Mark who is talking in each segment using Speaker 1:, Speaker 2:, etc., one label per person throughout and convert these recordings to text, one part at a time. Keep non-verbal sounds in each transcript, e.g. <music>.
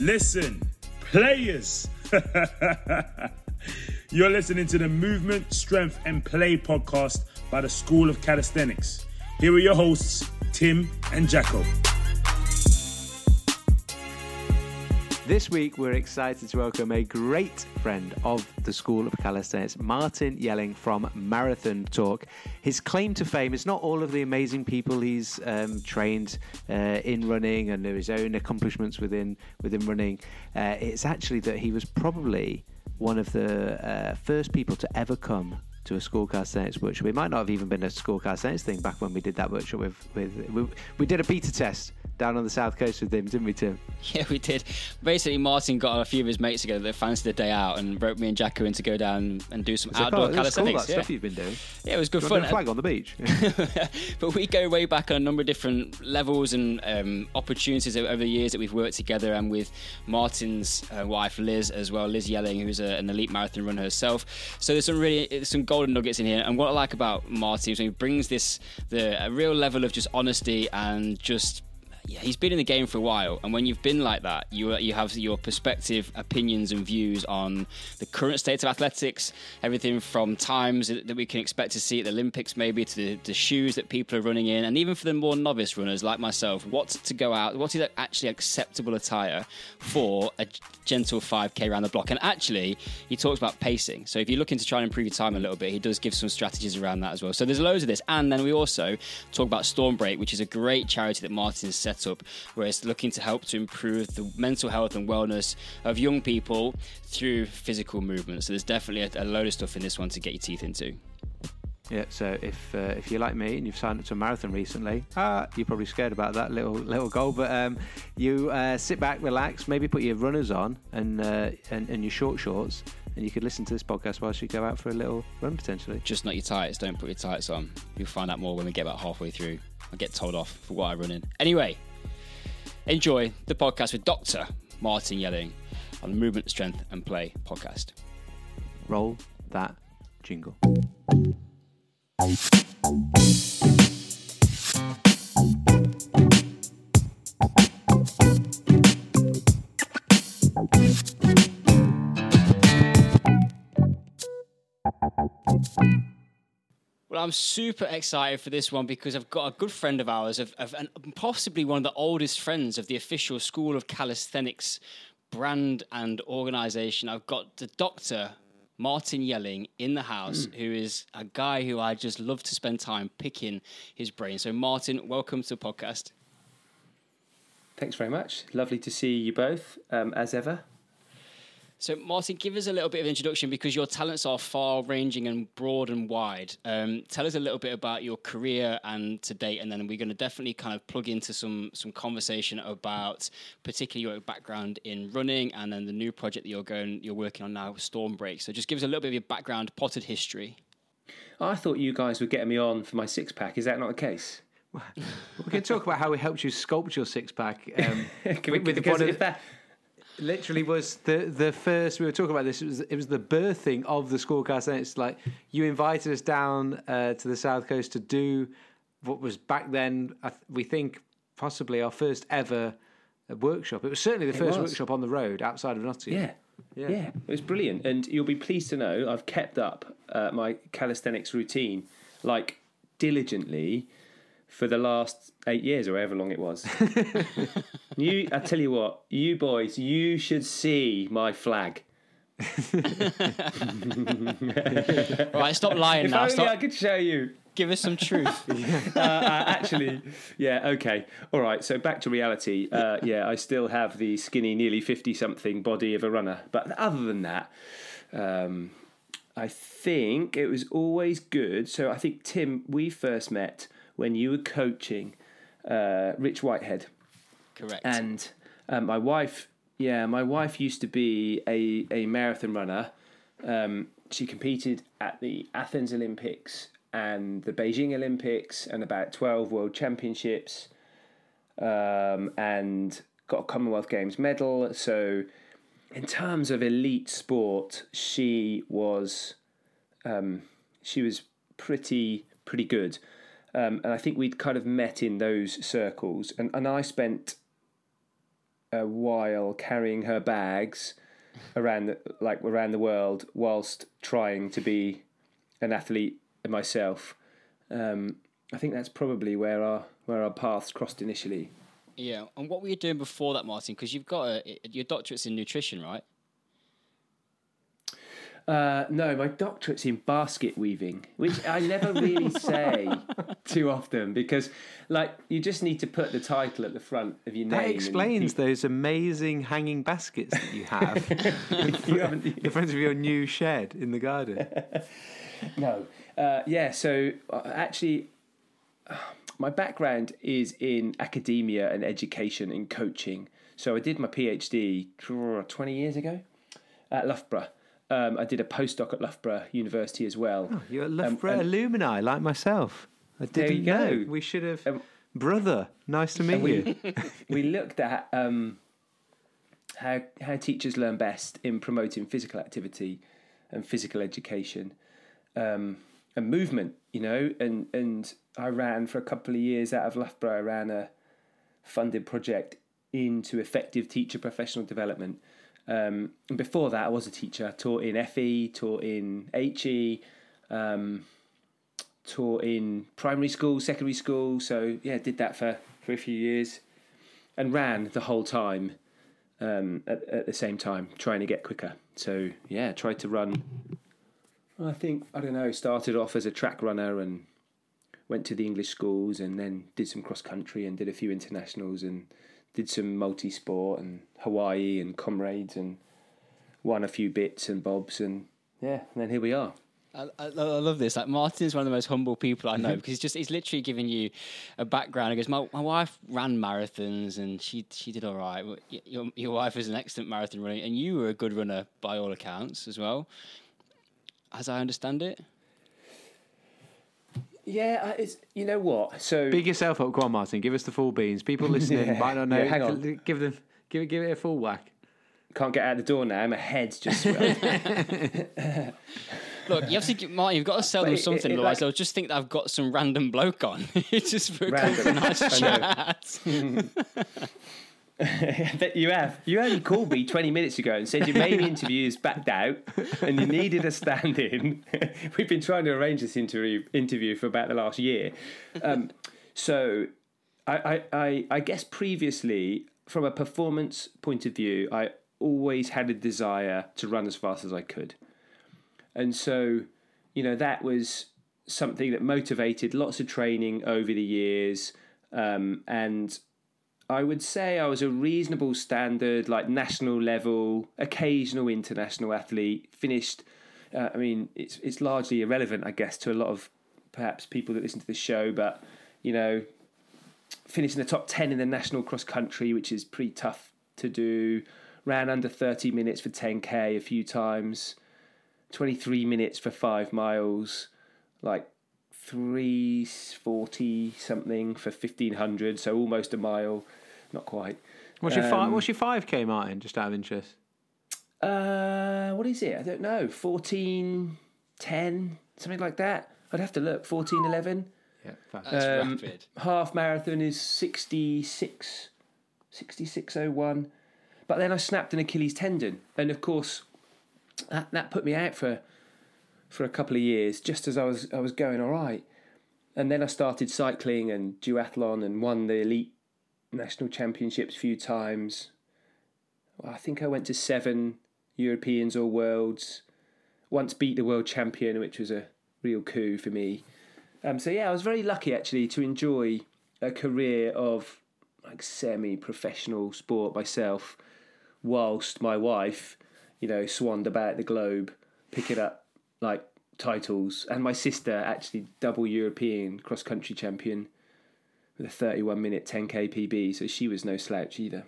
Speaker 1: Listen, players. <laughs> You're listening to the Movement, Strength, and Play podcast by the School of Calisthenics. Here are your hosts, Tim and Jacko.
Speaker 2: This week, we're excited to welcome a great friend of the School of Calisthenics, Martin Yelling from Marathon Talk. His claim to fame is not all of the amazing people he's um, trained uh, in running and his own accomplishments within within running. Uh, it's actually that he was probably one of the uh, first people to ever come to a school calisthenics workshop. It might not have even been a school calisthenics thing back when we did that workshop with, with we, we did a beta test down on the south coast with him, didn't we, Tim? <laughs>
Speaker 3: Yeah, we did. Basically, Martin got a few of his mates together that fancied the day out and wrote me and Jacko in to go down and do some
Speaker 2: So
Speaker 3: outdoor
Speaker 2: cool, was cool, that
Speaker 3: yeah.
Speaker 2: stuff you've been doing.
Speaker 3: yeah, it was good
Speaker 2: Do you want
Speaker 3: fun.
Speaker 2: a flag on the beach. <laughs>
Speaker 3: but we go way back on a number of different levels and um, opportunities over the years that we've worked together, and with Martin's uh, wife Liz as well, Liz Yelling, who's a, an elite marathon runner herself. So there's some really some golden nuggets in here. And what I like about Martin is he brings this the a real level of just honesty and just yeah, he's been in the game for a while, and when you've been like that, you you have your perspective, opinions, and views on the current state of athletics. Everything from times that we can expect to see at the Olympics, maybe to the, the shoes that people are running in, and even for the more novice runners like myself, what to go out, what is actually acceptable attire for a gentle 5k around the block. And actually, he talks about pacing. So if you're looking to try and improve your time a little bit, he does give some strategies around that as well. So there's loads of this, and then we also talk about Stormbreak, which is a great charity that Martin has set up, where it's looking to help to improve the mental health and wellness of young people through physical movement. So there's definitely a, a load of stuff in this one to get your teeth into.
Speaker 2: Yeah, so if uh, if you're like me and you've signed up to a marathon recently, ah, you're probably scared about that little little goal. But um, you uh, sit back, relax, maybe put your runners on and, uh, and and your short shorts, and you could listen to this podcast whilst you go out for a little run potentially.
Speaker 3: Just not your tights. Don't put your tights on. You'll find out more when we get about halfway through. I get told off for what I run in. Anyway, enjoy the podcast with Dr. Martin Yelling on the Movement, Strength and Play podcast.
Speaker 2: Roll that jingle.
Speaker 3: Well, I'm super excited for this one because I've got a good friend of ours, of, of and possibly one of the oldest friends of the official School of Calisthenics brand and organisation. I've got the Doctor Martin Yelling in the house, who is a guy who I just love to spend time picking his brain. So, Martin, welcome to the podcast.
Speaker 4: Thanks very much. Lovely to see you both, um, as ever.
Speaker 3: So, Martin, give us a little bit of introduction because your talents are far ranging and broad and wide. Um, tell us a little bit about your career and to date, and then we're going to definitely kind of plug into some some conversation about particularly your background in running and then the new project that you're going you're working on now, Stormbreak. So, just give us a little bit of your background, potted history.
Speaker 4: I thought you guys were getting me on for my six pack. Is that not the case? <laughs>
Speaker 2: We can talk about how we helped you sculpt your six pack. Um, <laughs>
Speaker 4: Can we,
Speaker 2: with the
Speaker 4: because
Speaker 2: one of-
Speaker 4: if that,
Speaker 2: literally was the the first we were talking about this it was it was the birthing of the schoolcast and it's like you invited us down uh, to the south coast to do what was back then we think possibly our first ever workshop it was certainly the first
Speaker 4: was.
Speaker 2: workshop on the road outside of Nottingham
Speaker 4: yeah, yeah, it was brilliant. And you'll be pleased to know I've kept up uh, my calisthenics routine like diligently for the last eight years or however long it was. <laughs> you, I tell you what, you boys, you should see my flag. <laughs>
Speaker 3: Right, stop lying
Speaker 4: If
Speaker 3: now.
Speaker 4: only
Speaker 3: Stop.
Speaker 4: I could show you.
Speaker 3: Give us some truth. <laughs>
Speaker 4: uh, uh, actually, yeah, okay. All right, so back to reality. Uh, yeah, I still have the skinny, nearly 50 something body of a runner. But other than that, um, I think it was always good. So I think, Tim, we first met when you were coaching uh, Rich Whitehead.
Speaker 3: Correct.
Speaker 4: And um, my wife, yeah, my wife used to be a, a marathon runner. Um, she competed at the Athens Olympics and the Beijing Olympics and about 12 World Championships um, and got a Commonwealth Games medal. So, in terms of elite sport, she was um, she was pretty pretty good. Um, and I think we'd kind of met in those circles. And, and I spent a while carrying her bags around the, like around the world whilst trying to be an athlete myself. Um, I think that's probably where our where our paths crossed initially.
Speaker 3: Yeah, and what were you doing before that, Martin? Because you've got a, your doctorate's in nutrition, right?
Speaker 4: Uh, no, my doctorate's in basket weaving, which I never really say <laughs> too often because, like, you just need to put the title at the front of your name.
Speaker 2: That explains
Speaker 4: people-
Speaker 2: those amazing hanging baskets that you have <laughs>
Speaker 4: you haven't. <laughs>
Speaker 2: in front of your new shed in the garden.
Speaker 4: No. Uh, yeah, so uh, actually, <sighs> my background is in academia and education and coaching. So I did my PhD 20 years ago at Loughborough. Um, I did a postdoc at Loughborough University as well.
Speaker 2: Oh, You're a Loughborough
Speaker 4: and-
Speaker 2: alumni like myself. I
Speaker 4: There
Speaker 2: didn't
Speaker 4: you go.
Speaker 2: know. We should have.
Speaker 4: Um,
Speaker 2: Brother, nice to meet
Speaker 4: we-
Speaker 2: you. <laughs>
Speaker 4: we looked at um, how how teachers learn best in promoting physical activity and physical education um, and movement. You know, and and I ran for a couple of years out of Loughborough. I ran a funded project into effective teacher professional development. Um, and before that, I was a teacher. Taught in FE, taught in HE. Um, taught in primary school, secondary school. So yeah, did that for, for a few years, and ran the whole time um, at, at the same time, trying to get quicker. So yeah, tried to run. I think I don't know. Started off as a track runner and went to the English schools, and then did some cross country and did a few internationals and did some multi sport and Hawaii and comrades and won a few bits and bobs and yeah, and then here we are.
Speaker 3: I, I, I love this. Like Martin is one of the most humble people I know mm-hmm. because he's just he's literally giving you a background. He goes, my, my wife ran marathons and she she did all right. Your your wife is an excellent marathon runner and you were a good runner by all accounts as well, as I understand it.
Speaker 4: Yeah, uh, it's you know what. So
Speaker 2: Big yourself up. Go on, Martin. Give us the full beans. People <laughs> listening
Speaker 4: Yeah.
Speaker 2: might not know.
Speaker 4: Yeah, hang on.
Speaker 2: Give them. Give it. Give it a full whack.
Speaker 4: can't get out the door now. My head's just swelled. <laughs>
Speaker 3: Look, you have to give Martin. You've got to sell them
Speaker 4: But it-
Speaker 3: something,
Speaker 4: it- it
Speaker 3: otherwise
Speaker 4: like-
Speaker 3: they'll just think that I've got some random bloke on. <laughs> it's just for a nice
Speaker 4: I know.
Speaker 3: chat. <laughs>
Speaker 4: But you have. You only called me 20 minutes ago and said your main interview interviews backed out and you needed a stand in. <laughs> We've been trying to arrange this interview, interview for about the last year. Um, so I, I, I, I guess previously, from a performance point of view, I always had a desire to run as fast as I could. And so, you know, that was something that motivated lots of training over the years. Um, and I would say I was a reasonable standard, like national level, occasional international athlete. Finished, uh, I mean, it's it's largely irrelevant, I guess, to a lot of perhaps people that listen to the show. But you know, finished in the top ten in the national cross country, which is pretty tough to do. Ran under thirty minutes for ten k a few times. Twenty three minutes for five miles, like three forty something for fifteen hundred, so almost a mile, not quite.
Speaker 2: What's your five?
Speaker 4: Um,
Speaker 2: What's your five k, Martin? Just out of interest.
Speaker 4: Uh, what is it? I don't know. Fourteen, ten, something like that. I'd have to look. Fourteen, eleven.
Speaker 2: Yeah. Fast.
Speaker 3: That's
Speaker 4: Um,
Speaker 3: rapid.
Speaker 4: Half marathon is 66, 66.01. But then I snapped an Achilles tendon, and of course, that, that put me out for for a couple of years, just as I was I was going all right. And then I started cycling and duathlon and won the elite national championships a few times. I think I went to seven Europeans or worlds. Once beat the world champion, which was a real coup for me. Um, so yeah, I was very lucky actually to enjoy a career of like semi-professional sport myself, whilst my wife, you know, swanned about the globe, picking up like titles, and my sister actually double European cross-country champion with a 31-minute 10k PB, so she was no slouch either.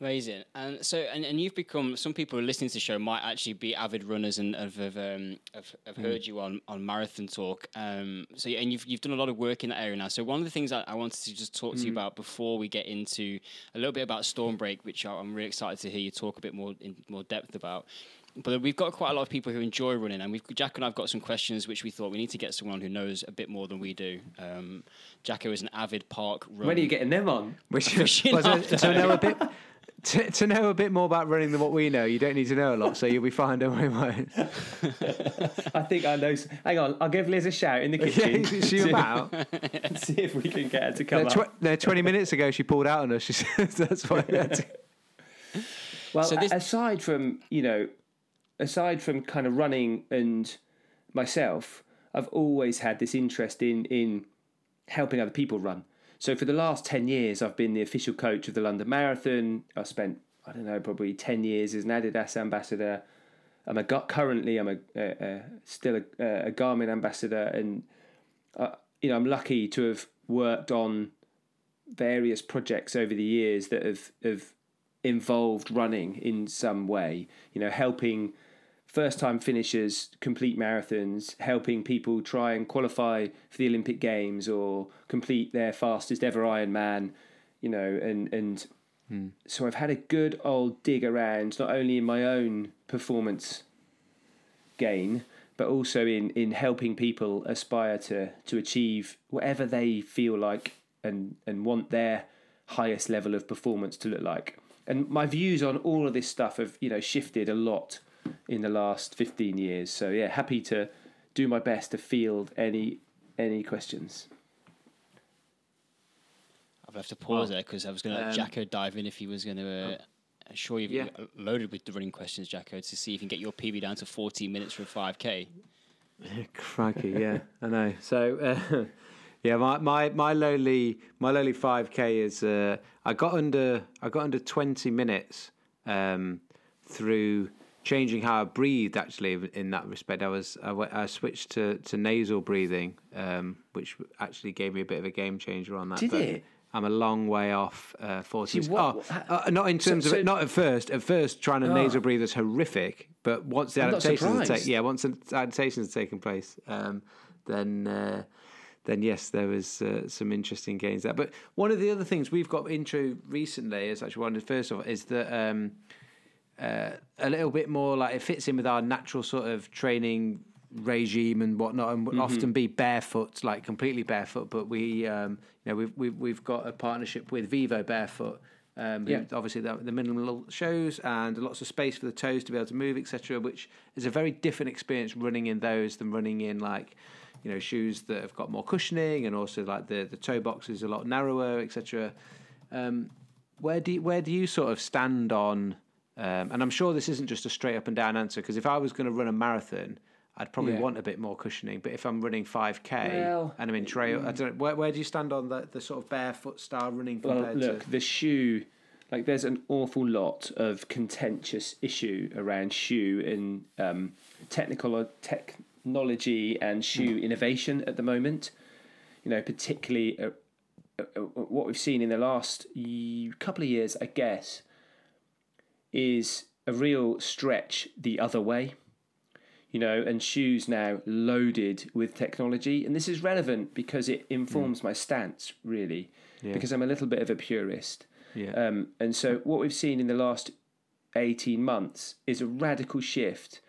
Speaker 3: Amazing. And so, and, and you've become, some people listening to the show might actually be avid runners and have, have, um, have, have heard you on, on Marathon Talk. Um, so, and you've, you've done a lot of work in that area now. So, one of the things I, I wanted to just talk to you about before we get into a little bit about Stormbreak, which I'm really excited to hear you talk a bit more in more depth about, but we've got quite a lot of people who enjoy running, and we've Jack and I've got some questions which we thought we need to get someone who knows a bit more than we do. Um, Jacko is an avid park run.
Speaker 4: When are you getting them on?
Speaker 2: Which well, to, to know a bit. To, to know a bit more about running than what we know, you don't need to know a lot, so you'll be fine. Don't worry about it.
Speaker 4: I think I know. s- Hang on, I'll give Liz a shout in the
Speaker 2: Yeah,
Speaker 4: kitchen.
Speaker 2: is she
Speaker 4: See- <laughs>
Speaker 2: about?
Speaker 4: See if we can get her to come
Speaker 2: No,
Speaker 4: up.
Speaker 2: tw- no, 20 minutes ago she pulled out on us. She said <laughs> that's why. we
Speaker 4: Well,
Speaker 3: So this-
Speaker 4: aside from you know, aside from kind of running and myself, I've always had this interest in in helping other people run. So for the last ten years, I've been the official coach of the London Marathon. I spent I don't know probably ten years as an Adidas ambassador. I'm a currently I'm a still a, a Garmin ambassador, and uh, you know I'm lucky to have worked on various projects over the years that have have involved running in some way. You know, helping first time finishers complete marathons, helping people try and qualify for the Olympic Games or complete their fastest ever Ironman. You know, and and hmm. so I've had a good old dig around not only in my own performance gain, but also in in helping people aspire to to achieve whatever they feel like and and want their highest level of performance to look like. And my views on all of this stuff have you know shifted a lot in the last fifteen years. So yeah, happy to do my best to field any any questions.
Speaker 3: I've left to pause there because I was going to let
Speaker 2: um,
Speaker 3: Jacko dive in if he was going to. Uh, I'm sure you've
Speaker 2: Yeah.
Speaker 3: loaded with the running questions, Jacko, to see if you can get your PB down to 14 minutes for a 5k. <laughs>
Speaker 2: Crikey, yeah, I know. So, uh, <laughs> yeah, my, my my lowly my lowly five k is uh, I got under I got under twenty minutes um, through changing how I breathed. Actually, in that respect, I was I, I switched to, to nasal breathing, um, which actually gave me a bit of a game changer on that.
Speaker 4: Did
Speaker 2: but
Speaker 4: it?
Speaker 2: I'm a long way off uh, forty.
Speaker 4: See, what-
Speaker 2: oh, uh, not in terms
Speaker 4: so-
Speaker 2: of it, not at first. At first, trying to
Speaker 4: Ah.
Speaker 2: nasal breathe is horrific, but once the
Speaker 4: I'm
Speaker 2: adaptations taken, yeah, once the adaptations have taken place, um, then uh, then yes, there was uh, some interesting gains there. But one of the other things we've got into recently is actually one of the first of is that um, uh, a little bit more like it fits in with our natural sort of training regime and whatnot, and would
Speaker 4: Mm-hmm.
Speaker 2: often be barefoot, like completely barefoot. But we, um, you know, we've, we've we've got a partnership with Vivo Barefoot. Um,
Speaker 4: Yeah.
Speaker 2: obviously the, the minimal shows and lots of space for the toes to be able to move, etc. Which is a very different experience running in those than running in like you know shoes that have got more cushioning and also like the the toe box is a lot narrower, etc. Um, where do you, where do you sort of stand on? Um, and I'm sure this isn't just a straight up and down answer because if I was going to run a marathon, I'd probably
Speaker 4: Yeah.
Speaker 2: want a bit more cushioning. But if I'm running 5k
Speaker 4: Well,
Speaker 2: and I'm in trail, I don't know where, where do you stand on the, the sort of barefoot style running
Speaker 4: Well, look,
Speaker 2: to?
Speaker 4: the shoe, like there's an awful lot of contentious issue around shoe and um, technical technology and shoe innovation at the moment. You know, particularly uh, uh, uh, what we've seen in the last couple of years, I guess, is a real stretch the other way. You know, and shoes now loaded with technology, and this is relevant because it informs my stance really,
Speaker 2: Yeah.
Speaker 4: because I'm a little bit of a purist.
Speaker 2: Yeah.
Speaker 4: Um, and so, what we've seen in the last 18 months is a radical shift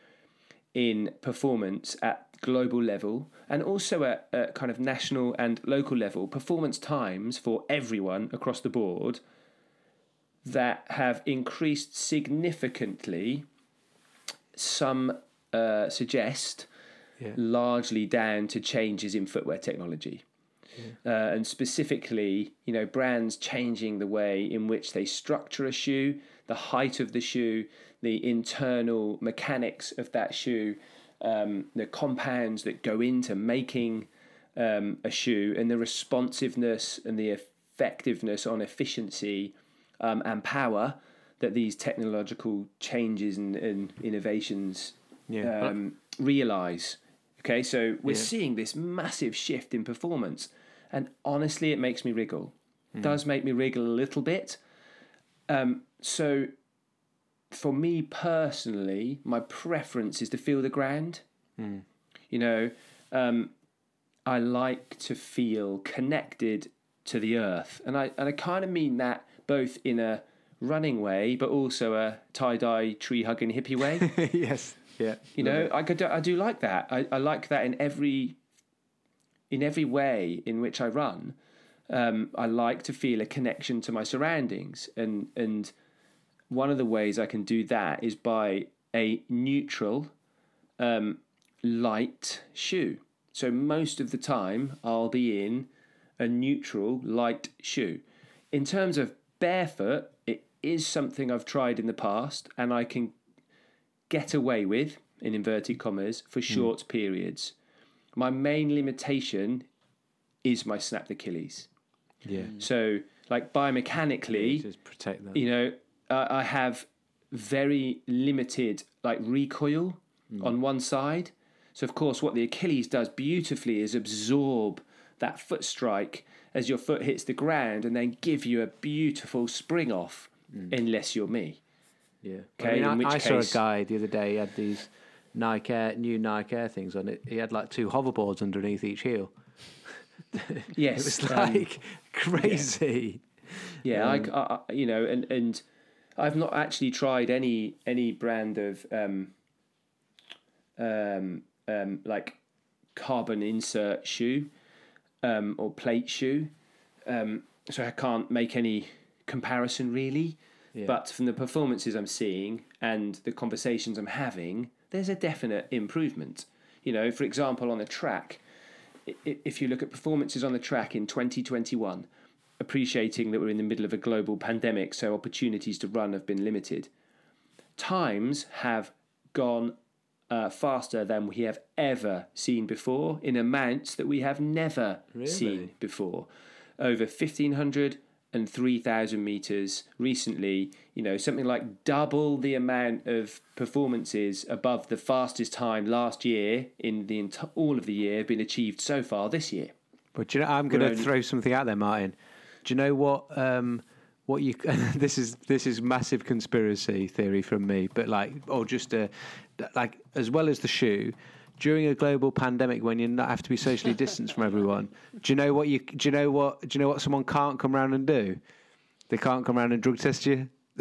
Speaker 4: in performance at global level and also at, at kind of national and local level. Performance times for everyone across the board that have increased significantly. Some uh, suggest
Speaker 2: Yeah.
Speaker 4: largely down to changes in footwear technology uh, and specifically, you know, brands changing the way in which they structure a shoe, the height of the shoe, the internal mechanics of that shoe, um, the compounds that go into making um, a shoe, and the responsiveness and the effectiveness on efficiency um, and power that these technological changes and, and innovations
Speaker 2: Yeah.
Speaker 4: um, realize. Okay, so we're
Speaker 2: Yeah.
Speaker 4: seeing this massive shift in performance, and honestly, it makes me wriggle.
Speaker 2: Hmm.
Speaker 4: Does make me wriggle a little bit. Um, so, for me personally, my preference is to feel the ground.
Speaker 2: Hmm.
Speaker 4: You know, um, I like to feel connected to the earth, and I and I kind of mean that both in a running way, but also a tie dye tree hugging hippie way. <laughs>
Speaker 2: yes. Yeah.
Speaker 4: You know, I could, I do like that. I, I like that in every in every way in which I run. Um, I like to feel a connection to my surroundings, and and one of the ways I can do that is by a neutral, um, light shoe. So most of the time, I'll be in a neutral, light shoe. In terms of barefoot, it is something I've tried in the past, and I can get away with, in inverted commas, for short periods. My main limitation is my snapped Achilles.
Speaker 2: Yeah.
Speaker 4: So, like biomechanically,
Speaker 2: Just protect them.
Speaker 4: you know, uh, I have very limited like recoil on one side. So, of course, what the Achilles does beautifully is absorb that foot strike as your foot hits the ground and then give you a beautiful spring off, unless you're me.
Speaker 2: Yeah.
Speaker 4: Okay,
Speaker 2: I, mean, I, I saw a guy the other day. He had these Nike Air, new Nike Air things on it. He had like two hoverboards underneath each heel. <laughs>
Speaker 4: Yes,
Speaker 2: It was
Speaker 4: um,
Speaker 2: like crazy.
Speaker 4: Yeah, I, I, I- you know, and and I've not actually tried any any brand of um, um, um, like carbon insert shoe um, or plate shoe, um, so I can't make any comparison really.
Speaker 2: Yeah.
Speaker 4: But from the performances I'm seeing and the conversations I'm having, there's a definite improvement. You know, for example, on the track, if you look at performances on the track in 2021, appreciating that we're in the middle of a global pandemic, so opportunities to run have been limited, times have gone uh, faster than we have ever seen before in amounts that we have never seen before. Over 1,500 and 3,000 meters recently, you know, something like double the amount of performances above the fastest time last year in the ent- all of the year have been achieved so far this year.
Speaker 2: But do you know, I'm going to
Speaker 4: only-
Speaker 2: throw something out there, Martin. Do you know what? Um, what you? <laughs> this is this is massive conspiracy theory from me, but like, or just a like as well as the shoe. During a global pandemic, when you not have to be socially distanced from everyone, do you know what you? Do you know what? Do you know what someone can't come around and do? They can't come around and drug test you. <laughs>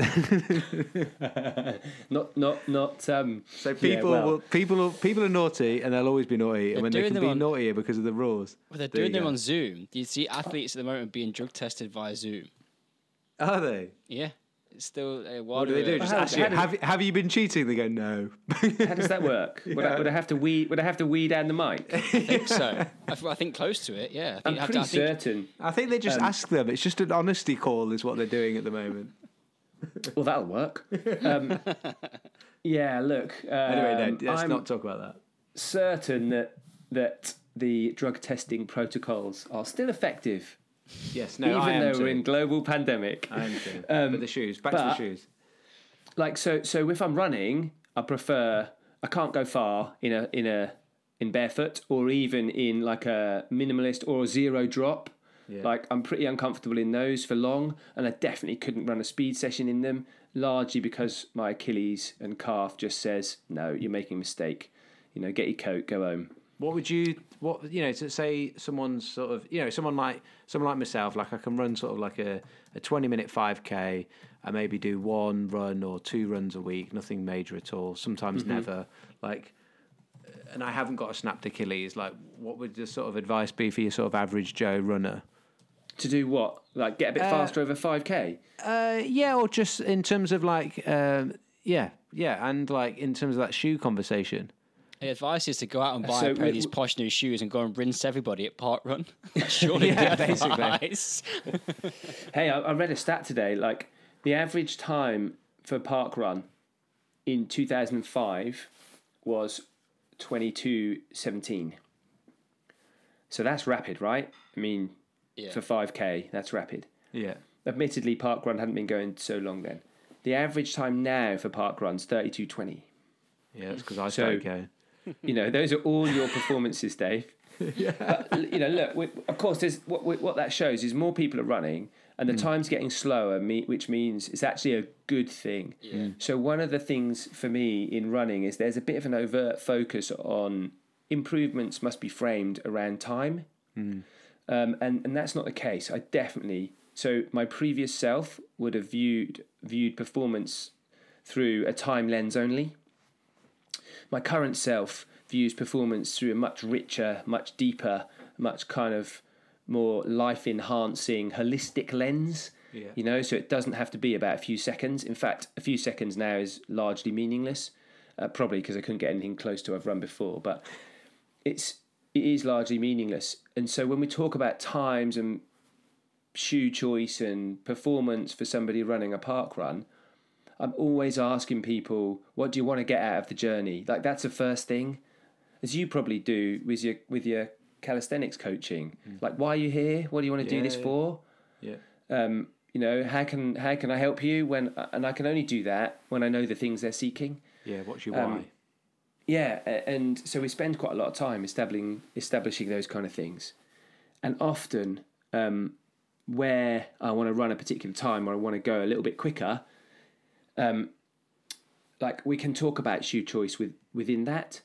Speaker 4: Not, not, not. Um,
Speaker 2: So
Speaker 4: yeah,
Speaker 2: people,
Speaker 4: well,
Speaker 2: will, people, will, people are naughty, and they'll always be naughty. And when they
Speaker 3: doing
Speaker 2: can
Speaker 3: them
Speaker 2: be
Speaker 3: on-
Speaker 2: naughtier because of the rules,
Speaker 3: Well, they're
Speaker 2: There
Speaker 3: doing them
Speaker 2: go.
Speaker 3: on Zoom. Do you see athletes at the moment being drug tested via Zoom?
Speaker 2: Are they?
Speaker 3: Yeah, it's still a
Speaker 2: What
Speaker 3: wild.
Speaker 2: do they do? Just
Speaker 4: How-
Speaker 2: ask you,
Speaker 4: how do-
Speaker 2: have, have you been cheating? They go, no.
Speaker 4: How does that work? <laughs> Would, I, would I have to weed? Would I have to weed down the mic?
Speaker 3: I think so. I, I think close to it. Yeah, I
Speaker 4: I'm
Speaker 3: think,
Speaker 4: pretty
Speaker 3: to, I think
Speaker 4: certain.
Speaker 2: I think they just ask them. It's just an honesty call, is what they're doing at the moment. <laughs>
Speaker 4: Well, that'll work. Um, <laughs> yeah, look. Um,
Speaker 2: Anyway, no, let's
Speaker 4: I'm
Speaker 2: not talk about that.
Speaker 4: certain that that the drug testing protocols are still effective,
Speaker 2: Yes, no,
Speaker 4: even
Speaker 2: I am
Speaker 4: though
Speaker 2: too.
Speaker 4: we're in global pandemic.
Speaker 2: I am too. <laughs>
Speaker 4: Um,
Speaker 2: but the shoes, back to the shoes.
Speaker 4: like so so if I'm running, I prefer I can't go far in a in a in barefoot or even in like a minimalist or a zero drop.
Speaker 2: Yeah.
Speaker 4: Like I'm pretty uncomfortable in those for long, and I definitely couldn't run a speed session in them, largely because my Achilles and calf just says no, you're making a mistake. You know, get your coat, go home.
Speaker 2: What would you, what you know, to say someone's sort of, you know, someone like someone like myself, like I can run sort of like a, a twenty minute five k. I maybe do one run or two runs a week, nothing major at all. Sometimes never. Like, and I haven't got a snapped Achilles. Like, what would the sort of advice be for your sort of average Joe runner?
Speaker 4: To do what? Like get a bit faster over five k.
Speaker 2: Uh, yeah, or just in terms of like, um, yeah, yeah, and like in terms of that shoe conversation.
Speaker 3: The advice is to go out and uh, buy
Speaker 4: So
Speaker 3: a pair
Speaker 4: we-
Speaker 3: of these posh new shoes and go and rinse everybody at park run. That's <laughs> <laughs> surely
Speaker 2: Yeah, basically.
Speaker 3: advice. <laughs>
Speaker 4: Hey, I, I read a stat today. Like the average time for park run in 2005 was 22:17. So that's rapid, right? I mean,
Speaker 3: Yeah.
Speaker 4: for 5k, that's rapid.
Speaker 2: Yeah,
Speaker 4: Admittedly, park run hadn't been going so long then. The average time now for park runs 32:20.
Speaker 2: yeah, that's because I
Speaker 4: So-
Speaker 2: started going.
Speaker 4: You know, those are all your performances, Dave. <laughs> But, you know, look. We, of course, there's what we- what that shows is more people are running, and the mm. time's getting slower, which means it's actually a good thing. Yeah. Mm. So one of the things for me in running is there's a bit of an overt focus on improvements must be framed around time, mm. um, and and that's not the case. I definitely so my previous self would have viewed viewed performance through a time lens only. My current self views performance through a much richer, much deeper, much kind of more life enhancing, holistic lens.
Speaker 2: Yeah.
Speaker 4: You know, so it doesn't have to be about a few seconds. In fact, a few seconds now is largely meaningless, uh, probably because I couldn't get anything close to I've run before. But it's it is largely meaningless. And so when we talk about times and shoe choice and performance for somebody running a park run, I'm always asking people, what do you want to get out of the journey? Like that's the first thing, as you probably do with your with your calisthenics coaching. Like, why are you here? What do you want to do this for?
Speaker 2: Yeah.
Speaker 4: Um, you know, how can how can I help you when? And I can only do that when I know the things they're seeking.
Speaker 2: Yeah. What's your why?
Speaker 4: Um, Yeah, and so we spend quite a lot of time establishing establishing those kind of things, and often um, where I want to run a particular time or I want to go a little bit quicker, um, like we can talk about shoe choice with within that,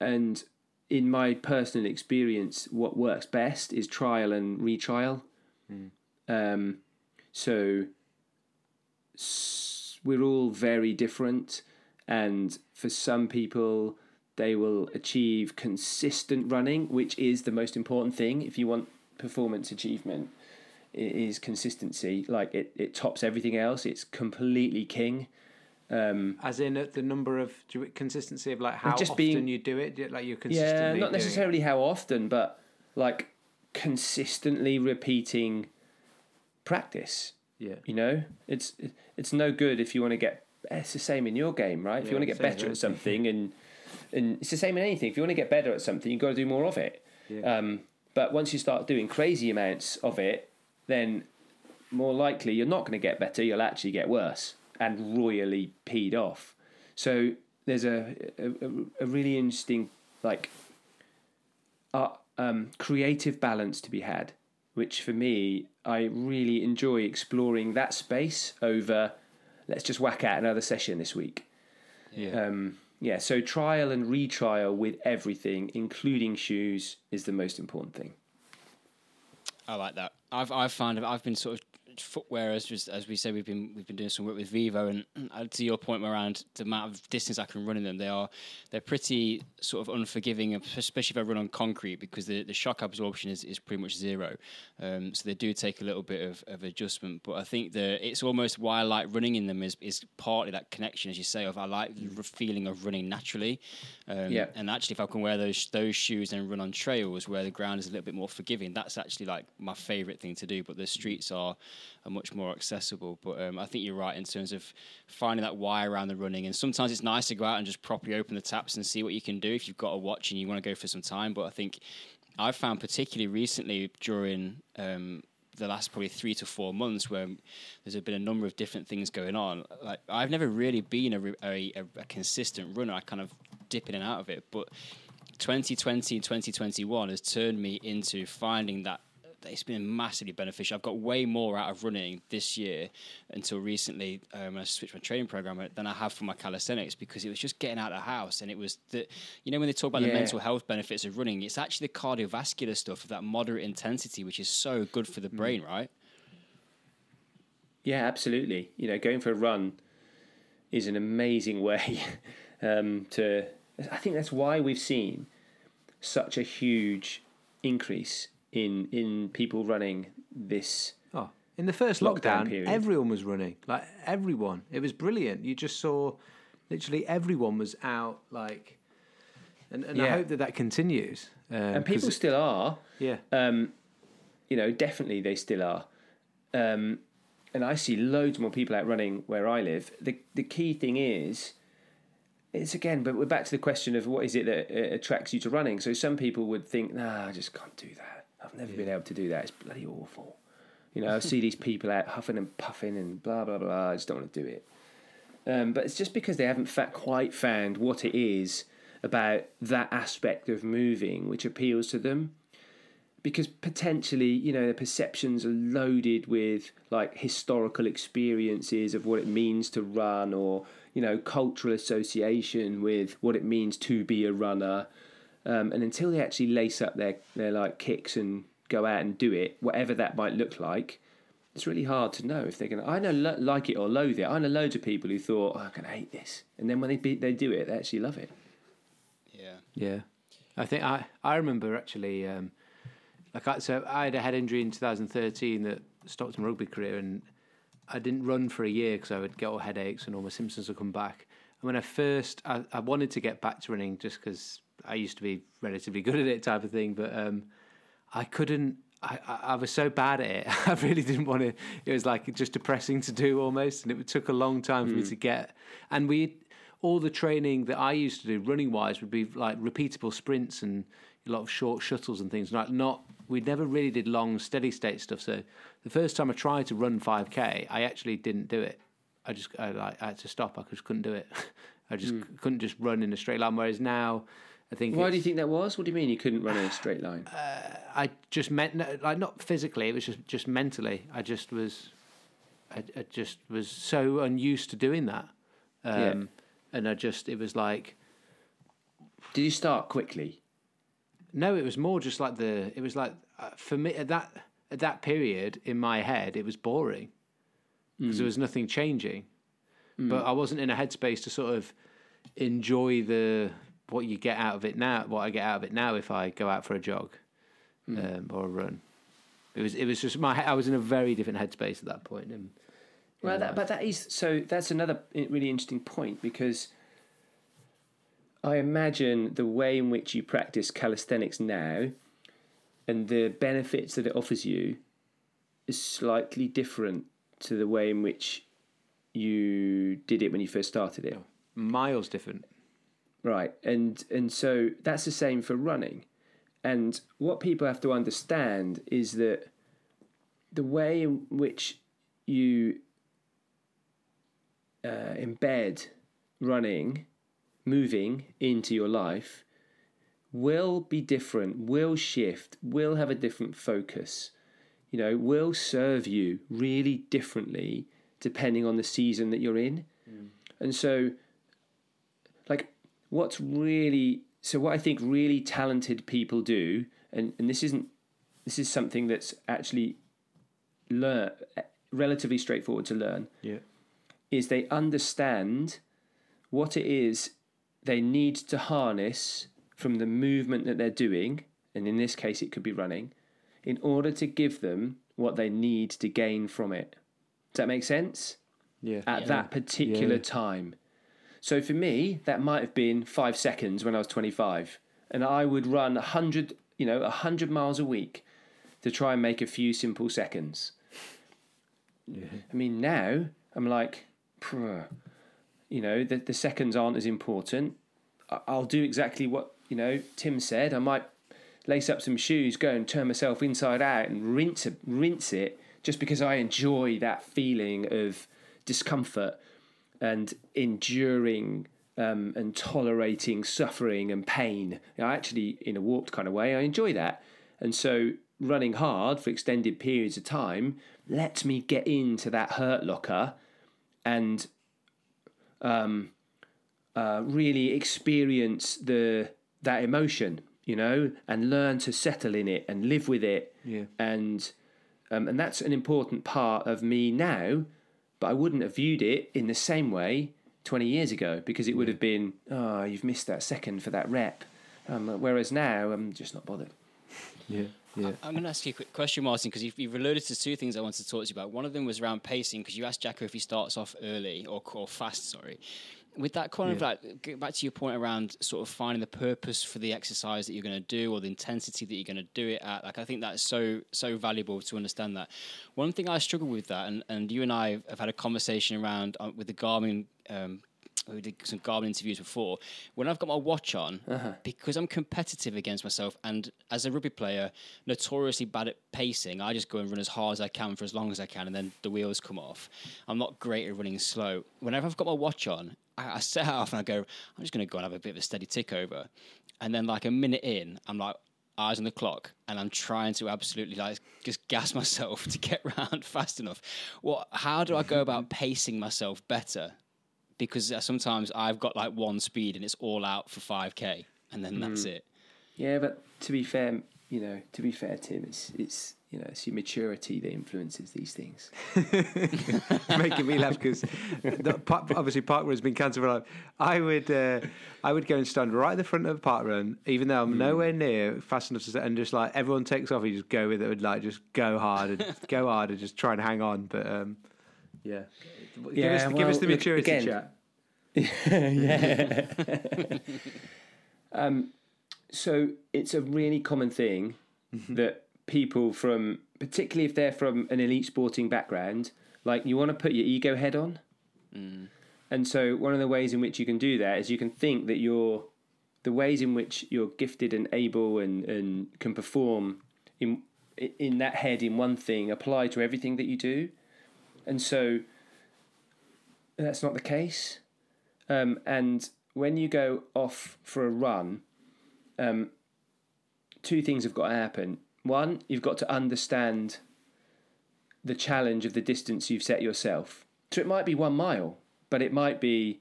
Speaker 4: and in my personal experience, what works best is trial and retrial. Um, so s- we're all very different, and for some people, they will achieve consistent running, which is the most important thing if you want performance achievement. Is consistency. Like it, it tops everything else. It's completely king. Um,
Speaker 2: As in at the number of consistency of like how
Speaker 4: just
Speaker 2: often
Speaker 4: being-
Speaker 2: you do it, like you're
Speaker 4: yeah,
Speaker 2: consistently.
Speaker 4: not
Speaker 2: doing it?
Speaker 4: necessarily how often, but like consistently repeating practice.
Speaker 2: Yeah.
Speaker 4: You know, it's it's no good if you want to get. It's the same in your game, right? If
Speaker 2: Yeah,
Speaker 4: you want to get better
Speaker 2: yeah.
Speaker 4: at something, and and it's the same in anything. If you want to get better at something, you've got to do more of it.
Speaker 2: Yeah.
Speaker 4: Um, but once you start doing crazy amounts of it, then more likely you're not going to get better. You'll actually get worse and royally peed off. So there's a a, a- really interesting like uh, um, creative balance to be had, which for me I really enjoy exploring that space over. Let's just whack out another session this week.
Speaker 2: Yeah.
Speaker 4: Um, yeah, so trial and retrial with everything, including shoes, is the most important thing.
Speaker 3: I like that. I've I've found I've been sort of footwear as just, as we said we've been we've been doing some work with Vivo and <clears throat> uh, to your point around the amount of distance I can run in them they are they're pretty sort of unforgiving especially if I run on concrete because the, the shock absorption is, is pretty much zero um, so they do take a little bit of, of adjustment but I think that it's almost why I like running in them is, is partly that connection as you say of I like the feeling of running naturally um,
Speaker 4: Yeah.
Speaker 3: and actually if I can wear those those shoes and run on trails where the ground is a little bit more forgiving that's actually like my favorite thing to do but the streets are are much more accessible but um, I think you're right in terms of finding that why around the running and sometimes it's nice to go out and just properly open the taps and see what you can do if you've got a watch and you want to go for some time but I think I've found particularly recently during um, the last probably three to four months where there's been a number of different things going on. Like I've never really been a, a, a, a consistent runner. I kind of dip in and out of it, but 2020 and 2021 has turned me into finding that it's been massively beneficial. I've got way more out of running this year until recently um, when I switched my training program than I have for my calisthenics because it was just getting out of the house and it was the you know when they talk about the mental health benefits of running, it's actually the cardiovascular stuff of that moderate intensity which is so good for the brain, right?
Speaker 4: Yeah, absolutely. You know, going for a run is an amazing <laughs> way um, to. I think that's why we've seen such a huge increase in in people running this.
Speaker 2: Oh, in the first
Speaker 4: Lockdown
Speaker 2: lockdown,
Speaker 4: period.
Speaker 2: everyone was running. Like everyone, it was brilliant. You just saw, literally everyone was out. Like, and, and I hope that that continues. Um,
Speaker 4: And people still are.
Speaker 2: yeah,
Speaker 4: Um, you know, definitely they still are. Um, and I see loads more people out running where I live. The the key thing is, it's again, but we're back to the question of what is it that uh, attracts you to running. So some people would think, nah, I just can't do that. I've never been able to do that. It's bloody awful. You know, I see these people out huffing and puffing and blah blah blah. I just don't want to do it. Um, but it's just because they haven't fa- quite found what it is about that aspect of moving which appeals to them because potentially you know the perceptions are loaded with like historical experiences of what it means to run or you know cultural association with what it means to be a runner um, and until they actually lace up their their like kicks and go out and do it whatever that might look like it's really hard to know if they're going to. I know lo- like it or loathe it. I know loads of people who thought, oh, "I'm going to hate this," and then when they be, they do it, they actually love it.
Speaker 3: Yeah.
Speaker 2: Yeah, I think I I remember actually. Um, like I, so I had a head injury in 2013 that stopped my rugby career, and I didn't run for a year because I would get all headaches and all my symptoms would come back. And when I first, I, I wanted to get back to running just because I used to be relatively <laughs> good at it, type of thing. But um, I couldn't. I, I, I was so bad at it. <laughs> I really didn't want to. It was like just depressing to do almost, and it took a long time for me to get. And we, all the training that I used to do running wise would be like repeatable sprints and a lot of short shuttles and things. Like not, we never really did long steady state stuff. So the first time I tried to run 5k, I actually didn't do it. I just I, like, I had to stop. I just couldn't do it. <laughs> I just couldn't just run in a straight line. Whereas now, I think
Speaker 4: Why do you think that was? What do you mean you couldn't run in a <sighs> straight line?
Speaker 2: I just meant like not physically. It was just just mentally. I just was, I, I just was so unused to doing that, um,
Speaker 4: Yeah.
Speaker 2: and I just it was like
Speaker 4: Did you start quickly?
Speaker 2: no. It was more just like the. It was like uh, for me at that at that period in my head it was boring because there was nothing changing, but I wasn't in a headspace to sort of enjoy the what you get out of it now. What I get out of it now if I go out for a jog um, or a run. It was it was just my I was in a very different headspace at that point. And
Speaker 4: Well, that, but that is so. That's another really interesting point because I imagine the way in which you practice calisthenics now and the benefits that it offers you is slightly different to the way in which you did it when you first started it.
Speaker 2: miles different.
Speaker 4: Right. And and so that's the same for running. And what people have to understand is that the way in which you uh, embed running, moving into your life will be different, will shift, will have a different focus, you know, will serve you really differently depending on the season that you're in. And so, what's really so what I think really talented people do, and, and this isn't this is something that's actually learn relatively straightforward to learn
Speaker 2: Yeah.
Speaker 4: is they understand what it is they need to harness from the movement that they're doing, and in this case, it could be running, in order to give them what they need to gain from it. Does that make sense?
Speaker 2: Yeah.
Speaker 4: At that particular
Speaker 2: Yeah.
Speaker 4: time. So for me, that might have been five seconds when I was 25, and I would run 100, you know, 100 miles a week to try and make a few simple seconds. I mean, now I'm like, you know, the, the seconds aren't as important. I'll do exactly what, you know, Tim said. I might lace up some shoes, go and turn myself inside out and rinse, rinse it just because I enjoy that feeling of discomfort and enduring um, and tolerating suffering and pain. I actually, in a warped kind of way, I enjoy that. And so, running hard for extended periods of time lets me get into that hurt locker and um, uh, really experience the that emotion, you know, and learn to settle in it and live with it.
Speaker 2: Yeah.
Speaker 4: And um, and that's an important part of me now. But I wouldn't have viewed it in the same way 20 years ago because it would have been, oh, you've missed that second for that rep. Um, whereas now, I'm just not bothered.
Speaker 2: Yeah. Yeah.
Speaker 3: I'm going to ask you a quick question, Martin, because you've, you've alluded to two things I wanted to talk to you about. One of them was around pacing, because you asked Jacko if he starts off early or, or fast, sorry. With that kind of like, get back to your point around sort of finding the purpose for the exercise that you're going to do or the intensity that you're going to do it at, like I think that's so, so valuable to understand that. One thing I struggle with that, and, and you and I have had a conversation around uh, with the Garmin um, we did some Garmin interviews before. When I've got my watch on, uh-huh. because I'm competitive against myself, and as a rugby player, notoriously bad at pacing, I just go and run as hard as I can for as long as I can, and then the wheels come off. I'm not great at running slow. Whenever I've got my watch on, I, I set off and I go, I'm just going to go and have a bit of a steady tick over, and then like a minute in, I'm like. Eyes on the clock, and I'm trying to absolutely like just gas <laughs> myself to get <laughs> round fast enough. What? How do I go about <laughs> pacing myself better? Because uh, sometimes I've got like one speed and it's all out for 5k and then that's it.
Speaker 4: Yeah, but to be fair, you know, to be fair, Tim, it's it's you know, it's your maturity that influences these things. <laughs>
Speaker 2: making me laugh because <laughs> obviously park run's been cancelled for life. I would uh, I would go and stand right at the front of the park run, even though I'm mm. nowhere near fast enough to sit, and just like everyone takes off, you just go with it, and like just go hard and <laughs> go hard and just try and hang on. But um, yeah,
Speaker 4: give yeah, us, well, give us the maturity again, chat. <laughs> yeah. <laughs> um, so it's a really common thing mm-hmm. that people from, particularly if they're from an elite sporting background, like you want to put your ego head on. Mm. And so one of the ways in which you can do that is you can think that you're the ways in which you're gifted and able and, and can perform in in that head in one thing apply to everything that you do. And so that's not the case. Um, and when you go off for a run, um, two things have got to happen. One, you've got to understand the challenge of the distance you've set yourself. So it might be one mile, but it might be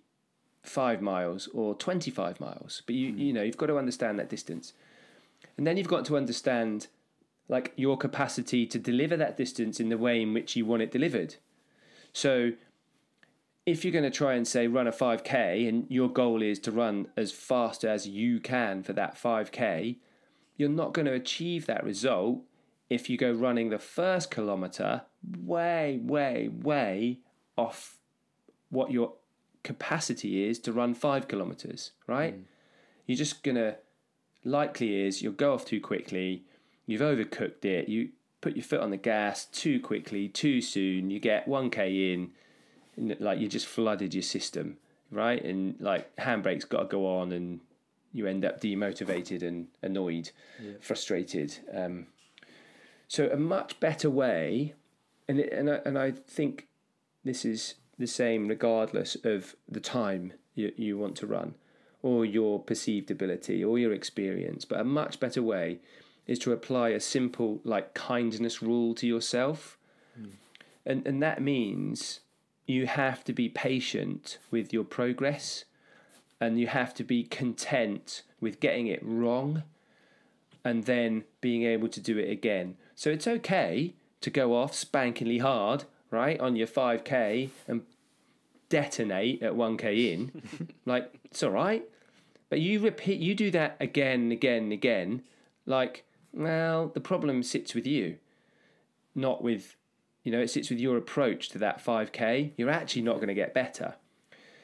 Speaker 4: five miles or 25 miles. But you, mm. you know, you've got to understand that distance. And then you've got to understand like your capacity to deliver that distance in the way in which you want it delivered. So if you're going to try and say run a 5k and your goal is to run as fast as you can for that 5k, you're not going to achieve that result if you go running the first kilometer way, way, way off what your capacity is to run five kilometers, right? Mm. You're just going to, likely is, you'll go off too quickly, you've overcooked it, you put your foot on the gas too quickly, too soon, you get 1k in, and like you just flooded your system, right? And like handbrake's got to go on and you end up demotivated and annoyed, yeah. frustrated. Um, so a much better way, and it, and I, and I think this is the same regardless of the time you, you want to run, or your perceived ability, or your experience. But a much better way is to apply a simple like kindness rule to yourself, mm. and and that means you have to be patient with your progress and you have to be content with getting it wrong and then being able to do it again. So it's okay to go off spankingly hard, right, on your 5k and detonate at 1k in. <laughs> like, it's all right. But you repeat, you do that again and again and again. Like, well, the problem sits with you, not with, you know, it sits with your approach to that 5k. You're actually not going to get better.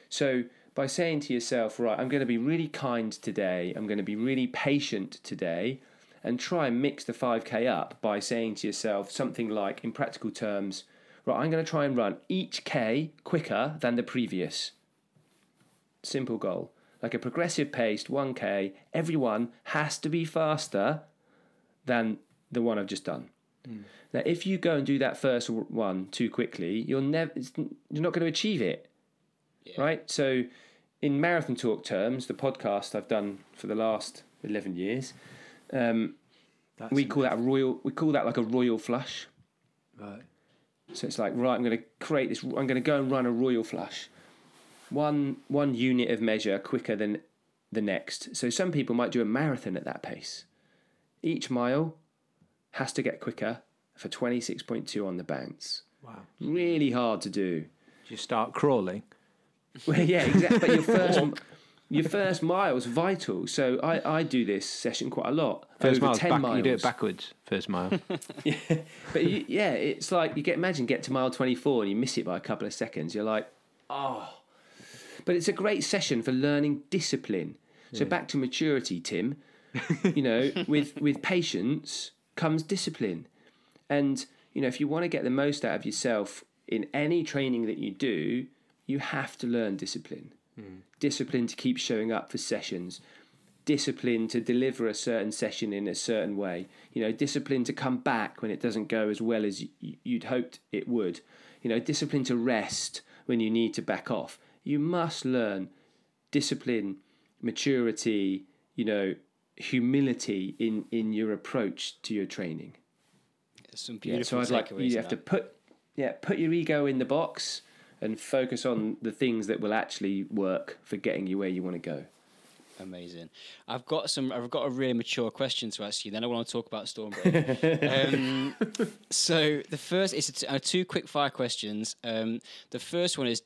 Speaker 4: So by saying to yourself, right, I'm going to be really kind today, I'm going to be really patient today, and try and mix the 5k up by saying to yourself something like, in practical terms, right, I'm going to try and run each k quicker than the previous. Simple goal. Like a progressive paced 1k, everyone has to be faster than the one I've just done. Mm. Now, if you go and do that first one too quickly, you're never you're not going to achieve it, yeah. right? So in marathon talk terms, the podcast I've done for the last eleven years, um, we call that a royal. We call that like a royal flush.
Speaker 2: Right.
Speaker 4: So it's like right. I'm going to create this. I'm going to go and run a royal flush. One one unit of measure quicker than the next. So some people might do a marathon at that pace. Each mile has to get quicker for 26.2 on the bounce.
Speaker 2: Wow.
Speaker 4: Really hard to do.
Speaker 2: Do you start crawling? <laughs>
Speaker 4: Well, yeah, exactly. But your <laughs> first, your first mile is vital. So I, I do this session quite a lot.
Speaker 2: First mile, ten back, miles. You do it backwards. First mile. <laughs>
Speaker 4: yeah, but you, yeah, it's like you get imagine get to mile twenty four and you miss it by a couple of seconds. You're like, oh. But it's a great session for learning discipline. So yeah. back to maturity, Tim. You know, <laughs> with with patience comes discipline, and you know if you want to get the most out of yourself in any training that you do, you have to learn discipline. Mm. Discipline to keep showing up for sessions, discipline to deliver a certain session in a certain way. You know, discipline to come back when it doesn't go as well as you'd hoped it would. You know, discipline to rest when you need to back off. You must learn discipline, maturity, you know, humility in in your approach to your training.
Speaker 3: Some beautiful yeah, so I'd like
Speaker 4: you have to put yeah put your ego in the box and focus on the things that will actually work for getting you where you want to go.
Speaker 3: Amazing. I've got some. I've got a really mature question to ask you. Then I want to talk about Stormbreaker. <laughs> um, so the first is uh, two quick fire questions. Um, the first one is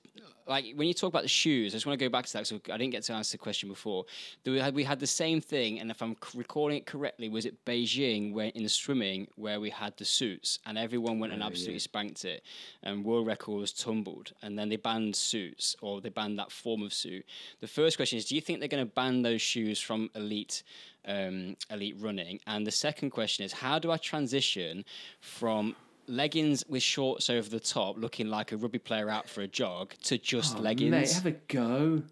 Speaker 3: like when you talk about the shoes. I just want to go back to that. So I didn't get to answer the question before. We had, we had the same thing, and if I'm recalling it correctly, was it Beijing where in the swimming where we had the suits and everyone went and absolutely spanked it, and world records tumbled, and then they banned suits or they banned that form of suit. The first question is, do you think they're going to ban those shoes from elite? Um, elite running, and the second question is, how do I transition from leggings with shorts over the top, looking like a rugby player out for a jog, to just leggings?
Speaker 4: Oh, Mate, have a go.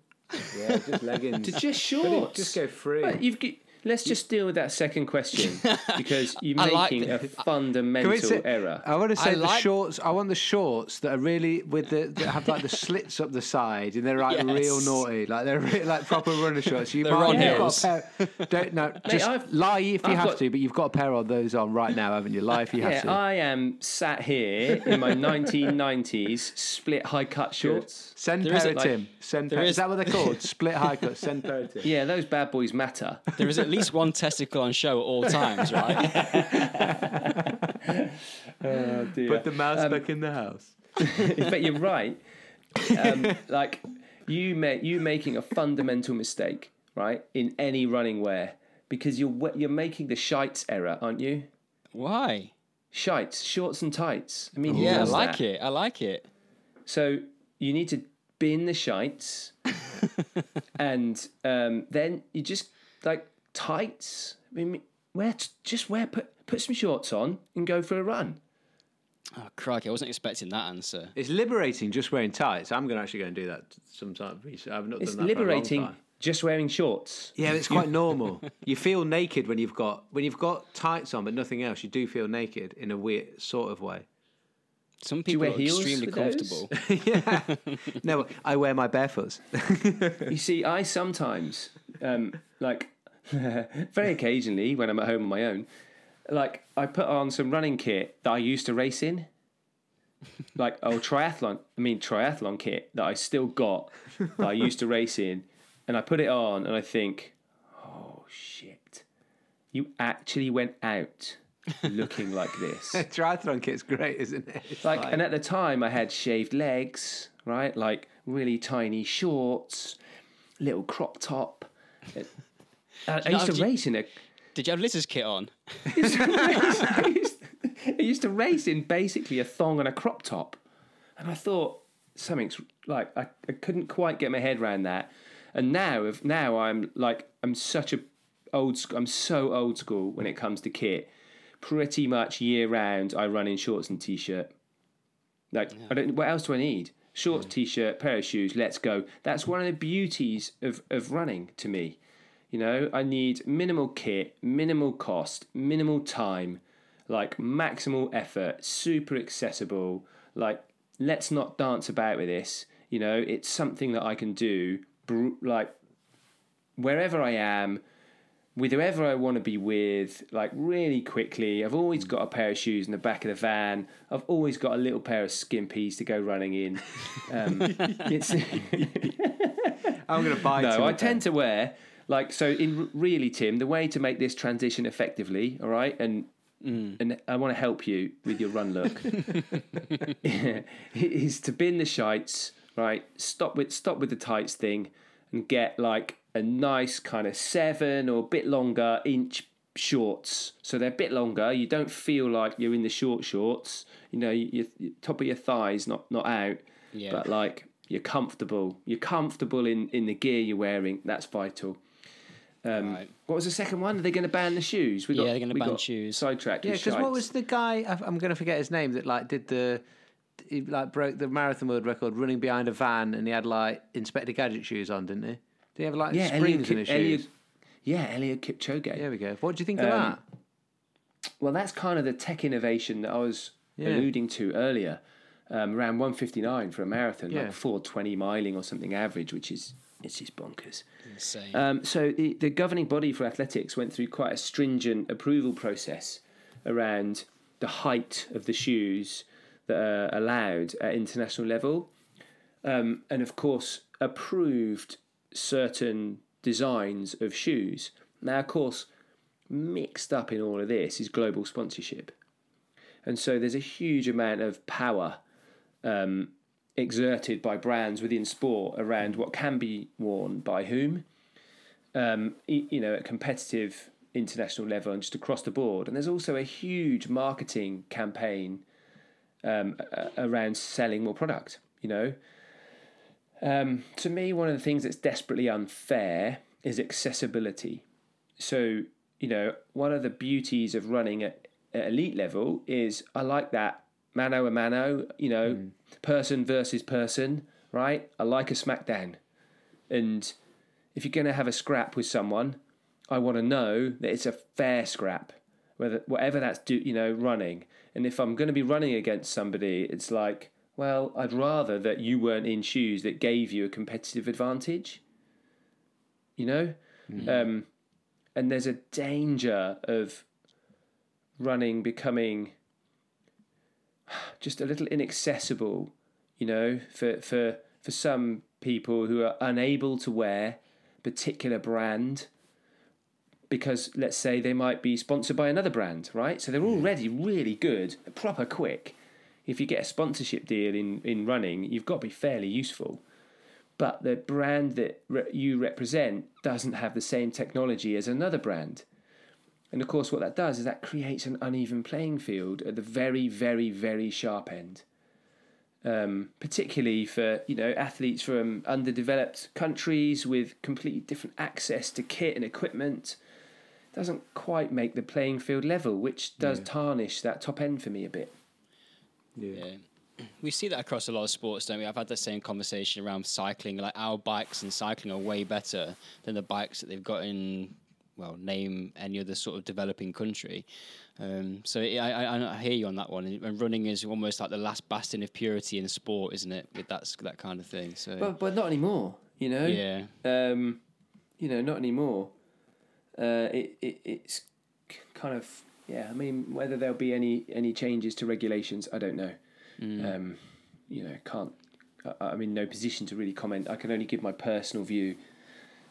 Speaker 2: Yeah, just leggings.
Speaker 4: To just shorts.
Speaker 2: Just go free.
Speaker 4: Right, you've g- let's just deal with that second question <laughs> because you're
Speaker 3: I like
Speaker 4: making a
Speaker 3: the-
Speaker 4: fundamental
Speaker 2: Can we say-
Speaker 4: error.
Speaker 2: I want to say
Speaker 3: I
Speaker 2: the
Speaker 3: like-
Speaker 2: shorts. I want the shorts that are really with the that have like the slits up the side, and they're like
Speaker 3: Yes.
Speaker 2: real naughty, like they're re- like proper runner shorts. You <laughs>
Speaker 3: They're
Speaker 2: might
Speaker 3: on
Speaker 2: you've
Speaker 3: heels.
Speaker 2: got a pair. Don't no, <laughs> just
Speaker 4: I've-
Speaker 2: lie if you
Speaker 4: I've
Speaker 2: have
Speaker 4: got-
Speaker 2: to, but you've got a pair of those on right now, haven't you? Lie if you have
Speaker 4: Yeah,
Speaker 2: to.
Speaker 4: I am sat here in my 1990s split high cut shorts.
Speaker 2: Send
Speaker 3: There
Speaker 2: pair
Speaker 3: isn't,
Speaker 2: of
Speaker 3: like-
Speaker 2: Tim. Send
Speaker 3: there
Speaker 2: pair. Is
Speaker 3: is-
Speaker 2: that what they're called? Split high cut. Send pair of Tim.
Speaker 4: Yeah, those bad boys matter.
Speaker 3: There is at least one testicle on show at all times, right? <laughs>
Speaker 4: Oh dear.
Speaker 2: Put the mouse
Speaker 4: Um,
Speaker 2: back in the house. <laughs>
Speaker 4: but you're right. Um, <laughs> like you make you making a fundamental mistake, right? In any running wear, because you're you're making the shites error, aren't you?
Speaker 3: Why?
Speaker 4: Shites, shorts and tights. I mean, who
Speaker 3: Yeah, I like
Speaker 4: that?
Speaker 3: it. I like it.
Speaker 4: So you need to bin the shites, and um, then you just like tights. I mean, wear t- just wear put put some shorts on and go for a run.
Speaker 3: Oh, crikey, I wasn't expecting that answer.
Speaker 2: It's liberating just wearing tights. I'm going to actually go and do that sometime. I've not
Speaker 4: It's
Speaker 2: done that for a long
Speaker 4: liberating
Speaker 2: time.
Speaker 4: just wearing shorts.
Speaker 2: Yeah, it's quite normal. You feel naked when you've got when you've got tights on, but nothing else. You do feel naked in a weird sort of way.
Speaker 3: Some people
Speaker 4: wear
Speaker 3: are
Speaker 4: heels
Speaker 3: extremely
Speaker 4: with those?
Speaker 3: comfortable. <laughs> <laughs>
Speaker 2: No, I wear my barefoots.
Speaker 4: You see, I sometimes, um, like, <laughs> very occasionally when I'm at home on my own, like, I put on some running kit that I used to race in. Like, oh, triathlon, I mean, triathlon kit that I still got that I used to race in. And I put it on and I think, oh, shit. You actually went out looking like this. <laughs>
Speaker 2: Triathlon kit's great, isn't it? It's
Speaker 4: like, and at the time I had shaved legs, right? Like really tiny shorts, little crop top. I, I used to race in a.
Speaker 3: Did you have Liz's kit on?
Speaker 4: I used, to race, I, used, I used to race in basically a thong and a crop top, and I thought something's like I, I couldn't quite get my head around that. And now, if now I'm like I'm such a old I'm so old school when it comes to kit. Pretty much year round, I run in shorts and t-shirt. Like, I don't. What else do I need? Shorts, t-shirt, pair of shoes. Let's go. That's one of the beauties of of running to me. You know, I need minimal kit, minimal cost, minimal time, like maximal effort, super accessible. Like, let's not dance about with this. You know, it's something that I can do, br- like wherever I am, with whoever I want to be with, like really quickly. I've always got a pair of shoes in the back of the van. I've always got a little pair of skimpies to go running in. <laughs> Um, it's, <laughs>
Speaker 2: I'm going to buy.
Speaker 4: no, I tend to wear like so. In really, Tim, the way to make this transition effectively, all right, and mm. and I want to help you with your run look, <laughs> <laughs> is to bin the shites, right? Stop with stop with the tights thing, and get like a nice kind of seven or a bit longer inch shorts. So they're a bit longer. You don't feel like you're in the short shorts. You know, your, your top of your thighs not not out
Speaker 3: Yeah.
Speaker 4: but like you're comfortable. You're comfortable in, in the gear you're wearing. That's vital. Um,
Speaker 3: Right.
Speaker 4: What was the second one? Are they going to ban the shoes? We
Speaker 3: Yeah, they're gonna
Speaker 4: we
Speaker 3: ban shoes.
Speaker 4: Sidetracked.
Speaker 2: Yeah, because what was the guy? I- I'm going to forget his name. That like did the. He like broke the marathon world record running behind a van, and he had like Inspector Gadget shoes on, didn't he? Did he have like
Speaker 4: yeah,
Speaker 2: springs
Speaker 4: Eliud,
Speaker 2: in
Speaker 4: Kip-
Speaker 2: his
Speaker 4: Eliud,
Speaker 2: shoes?
Speaker 4: yeah, Eliud Kipchoge.
Speaker 2: There we go. What do you think of
Speaker 4: Um,
Speaker 2: that?
Speaker 4: Well, that's kind of the tech innovation that I was
Speaker 2: Yeah.
Speaker 4: alluding to earlier. Um, around 159 for a marathon,
Speaker 2: Yeah.
Speaker 4: like 420 miling or something average, which is it's just bonkers.
Speaker 3: Insane.
Speaker 4: Um, so the, the governing body for athletics went through quite a stringent approval process around the height of the shoes that are allowed at international level, um, and of course approved certain designs of shoes. Now, of course, mixed up in all of this is global sponsorship. And so there's a huge amount of power um, exerted by brands within sport around what can be worn by whom, um, you know, at competitive international level and just across the board. And there's also a huge marketing campaign um, around selling more product, you know. Um, to me, one of the things that's desperately unfair is accessibility. So, you know, one of the beauties of running at, at elite level is I like that mano a mano, you know, mm. Person versus person, right? I like a smackdown. And if you're going to have a scrap with someone, I want to know that it's a fair scrap, whether whatever that's do, you know, running. And if I'm going to be running against somebody, it's like, well, I'd rather that you weren't in shoes that gave you a competitive advantage. You know, mm. um, and there's a danger of running becoming just a little inaccessible, you know, for for for some people who are unable to wear particular brand because let's say they might be sponsored by another brand, right? So they're hmm. already really good, proper quick. If you get a sponsorship deal in in running, you've got to be fairly useful. But the brand that re- you represent doesn't have the same technology as another brand. And of course, what that does is that creates an uneven playing field at the very, very, very sharp end. Um, particularly for you know athletes from underdeveloped countries with completely different access to kit and equipment, doesn't quite make the playing field level, which does yeah. tarnish that top end for me a bit.
Speaker 3: Yeah. yeah. We see that across a lot of sports, don't we? I've had the same conversation around cycling. Like our bikes and cycling are way better than the bikes that they've got in well, name any other sort of developing country. Um, so I, I, I, hear you on that one. And running is almost like the last bastion of purity in sport, isn't it? With that that kind of thing. So,
Speaker 4: but but not anymore. You know.
Speaker 3: Yeah.
Speaker 4: Um, you know, not anymore. Uh, it, it it's kind of yeah. I mean, whether there'll be any any changes to regulations, I don't know. Mm. Um, you know, can't. I, I'm in no position to really comment. I can only give my personal view,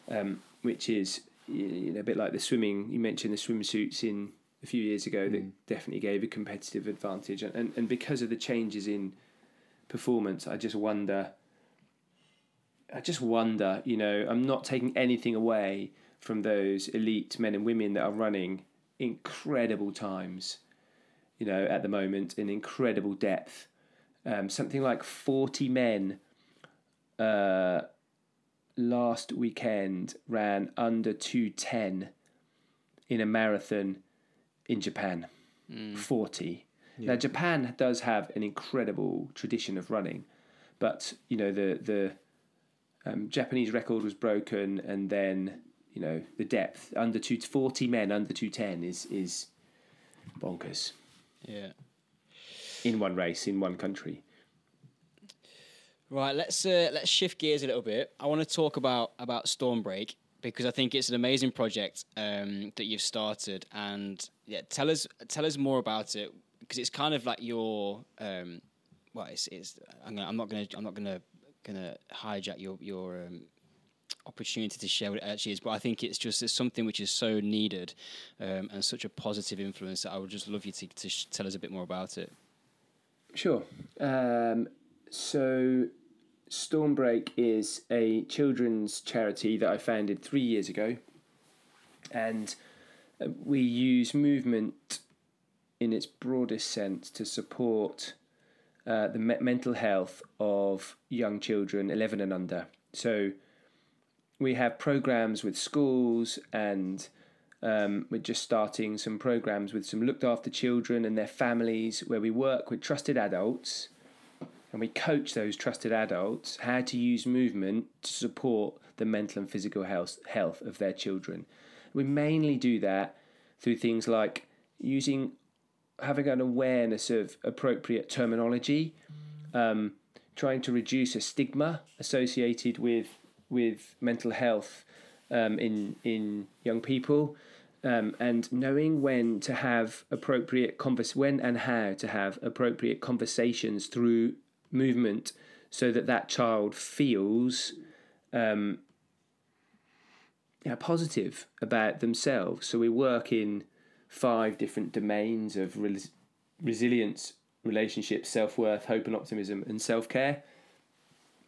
Speaker 4: um, which is you know, a bit like the swimming. You mentioned the swimsuits in a few years ago that mm. definitely gave a competitive advantage, and, and and because of the changes in performance, I just wonder. I just wonder, you know, I'm not taking anything away from those elite men and women that are running incredible times, you know, at the moment in incredible depth. Um, something like 40 men uh, last weekend ran under 210 in a marathon in Japan. Mm. 40. Yeah. Now Japan does have an incredible tradition of running, but you know the the um, Japanese record was broken, and then you know the depth under two forty men under two ten is is bonkers.
Speaker 3: Yeah.
Speaker 4: In one race in one country.
Speaker 3: Right, let's uh, let's shift gears a little bit. I want to talk about about Stormbreak because I think it's an amazing project um, that you've started, and yeah, tell us tell us more about it because it's kind of like your um, well, it's, it's I'm, gonna, I'm not gonna I'm not gonna gonna hijack your your um, opportunity to share what it actually is, but I think it's just it's something which is so needed um, and such a positive influence that I would just love you to, to sh- tell us a bit more about it.
Speaker 4: Sure. Um, so Stormbreak is a children's charity that I founded three years ago, and uh, we use movement in its broadest sense to support uh, the me- mental health of young children, 11 and under. So we have programs with schools and um, we're just starting some programs with some looked after children and their families where we work with trusted adults and we coach those trusted adults how to use movement to support the mental and physical health health of their children. We mainly do that through things like using having an awareness of appropriate terminology, um, trying to reduce a stigma associated with with mental health um, in in young people. Um, and knowing when to have appropriate convers when and how to have appropriate conversations through movement so that that child feels um, positive about themselves. So we work in five different domains of res- resilience, relationships, self worth, hope and optimism, and self care.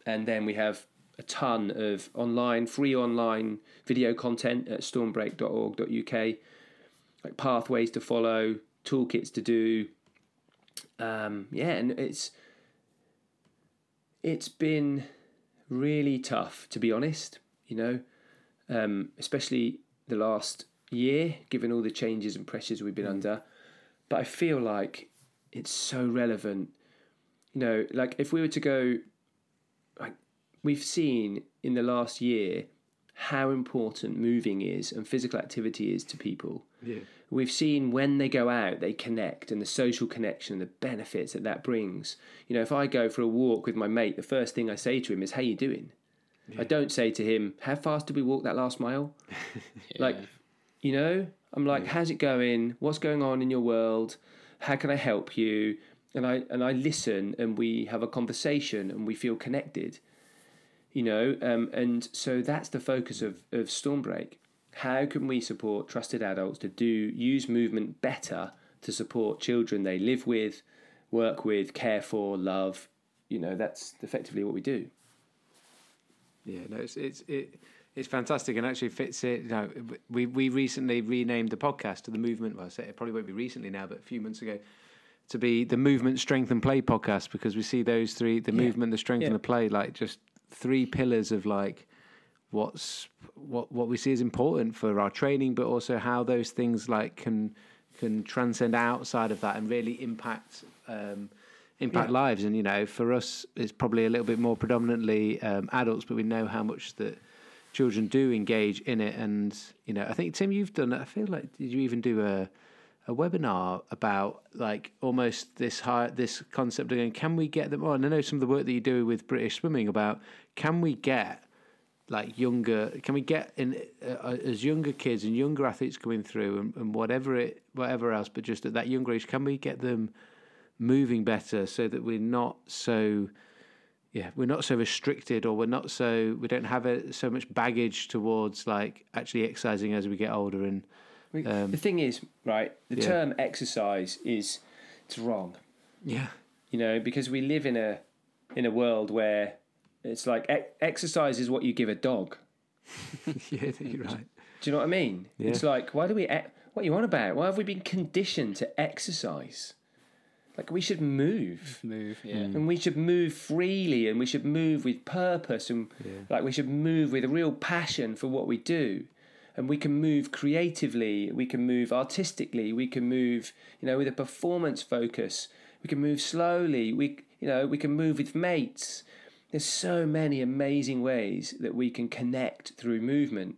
Speaker 4: And then we have a ton of online, free online video content at stormbreak.org.uk, like pathways to follow, toolkits to do. Um, yeah, and it's it's been really tough to be honest. You know, um, especially the last year, given all the changes and pressures we've been under. But I feel like it's so relevant. You know, like if we were to go, like we've seen in the last year how important moving is and physical activity is to people.
Speaker 2: Yeah.
Speaker 4: We've seen when they go out, they connect and the social connection, and the benefits that that brings. You know, if I go for a walk with my mate, the first thing I say to him is, "How you doing?" I don't say to him, "How fast did we walk that last mile?" <laughs> Like, you know, I'm like, "How's it going? What's going on in your world? How can I help you?" And I and I listen, and we have a conversation, and we feel connected. You know, um, and so that's the focus of of Stormbreak. How can we support trusted adults to do use movement better to support children they live with, work with, care for, love? You know, that's effectively what we do.
Speaker 2: Yeah, no, it's it's it, it's fantastic and actually fits it. You know, we we recently renamed the podcast to the movement. Well, I say it probably won't be recently now, but a few months ago, to be the movement, strength, and play podcast because we see those three: the movement, the strength,
Speaker 4: Yeah.
Speaker 2: and the play, like just three pillars of like what's what what we see as important for our training, but also how those things like can can transcend outside of that and really impact um, impact
Speaker 4: Yeah.
Speaker 2: lives. And you know, for us, it's probably a little bit more predominantly um, adults, but we know how much that children do engage in it. And you know, I think Tim, you've done. I feel like did you even do a a webinar about like almost this high this concept again? can we get them on? I know some of the work that you do with British swimming about can we get like younger can we get in uh, as younger kids and younger athletes coming through and, and whatever it whatever else but just at that younger age can we get them moving better so that we're not so yeah we're not so restricted or we're not so we don't have a, so much baggage towards like actually exercising as we get older and Um,
Speaker 4: the thing is, right? The
Speaker 2: yeah.
Speaker 4: term exercise is it's wrong.
Speaker 2: yeah
Speaker 4: You know, because we live in a in a world where it's like e- exercise is what you give a dog. <laughs>
Speaker 2: yeah you're right
Speaker 4: Do you know what I mean?
Speaker 2: Yeah.
Speaker 4: It's like, why do we? e- What are you on about? Why have we been conditioned to exercise? Like we should move.
Speaker 3: Move, yeah. Mm.
Speaker 4: and we should move freely and we should move with purpose and like we should move with a real passion for what we do and we can move creatively we can move artistically we can move you know with a performance focus we can move slowly we you know we can move with mates there's so many amazing ways that we can connect through movement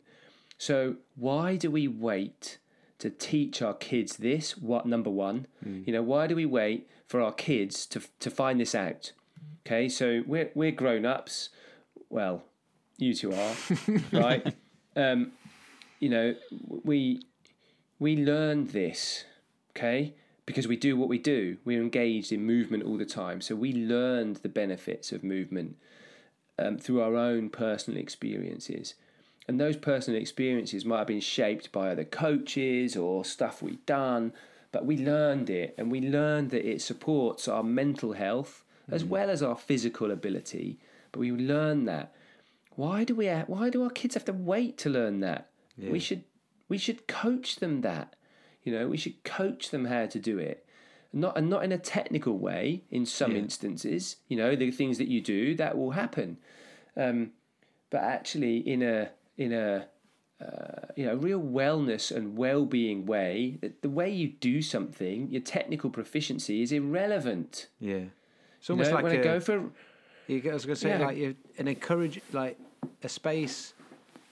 Speaker 4: so why do we wait to teach our kids this? What number one? You know, why do we wait for our kids to to find this out? Okay, so we're we're grown ups. Well, you two are, <laughs> right? Um, you know, we we learned this, okay, because we do what we do. We're engaged in movement all the time, so we learned the benefits of movement um, through our own personal experiences. And those personal experiences might have been shaped by other coaches or stuff we've done, but we learned it and we learned that it supports our mental health as well as our physical ability. But we learned that. Why do we ha- why do our kids have to wait to learn that? We should we should coach them that. You know, we should coach them how to do it. Not and not in a technical way in some instances. You know, the things that you do, that will happen. Um, but actually in a in a uh, you know real wellness and well-being way the, the way you do something your technical proficiency is irrelevant
Speaker 2: yeah it's
Speaker 4: you
Speaker 2: almost
Speaker 4: know,
Speaker 2: like
Speaker 4: when
Speaker 2: a,
Speaker 4: I go for
Speaker 2: You, I was going to say,
Speaker 4: Yeah.
Speaker 2: like, you and encourage, like, a space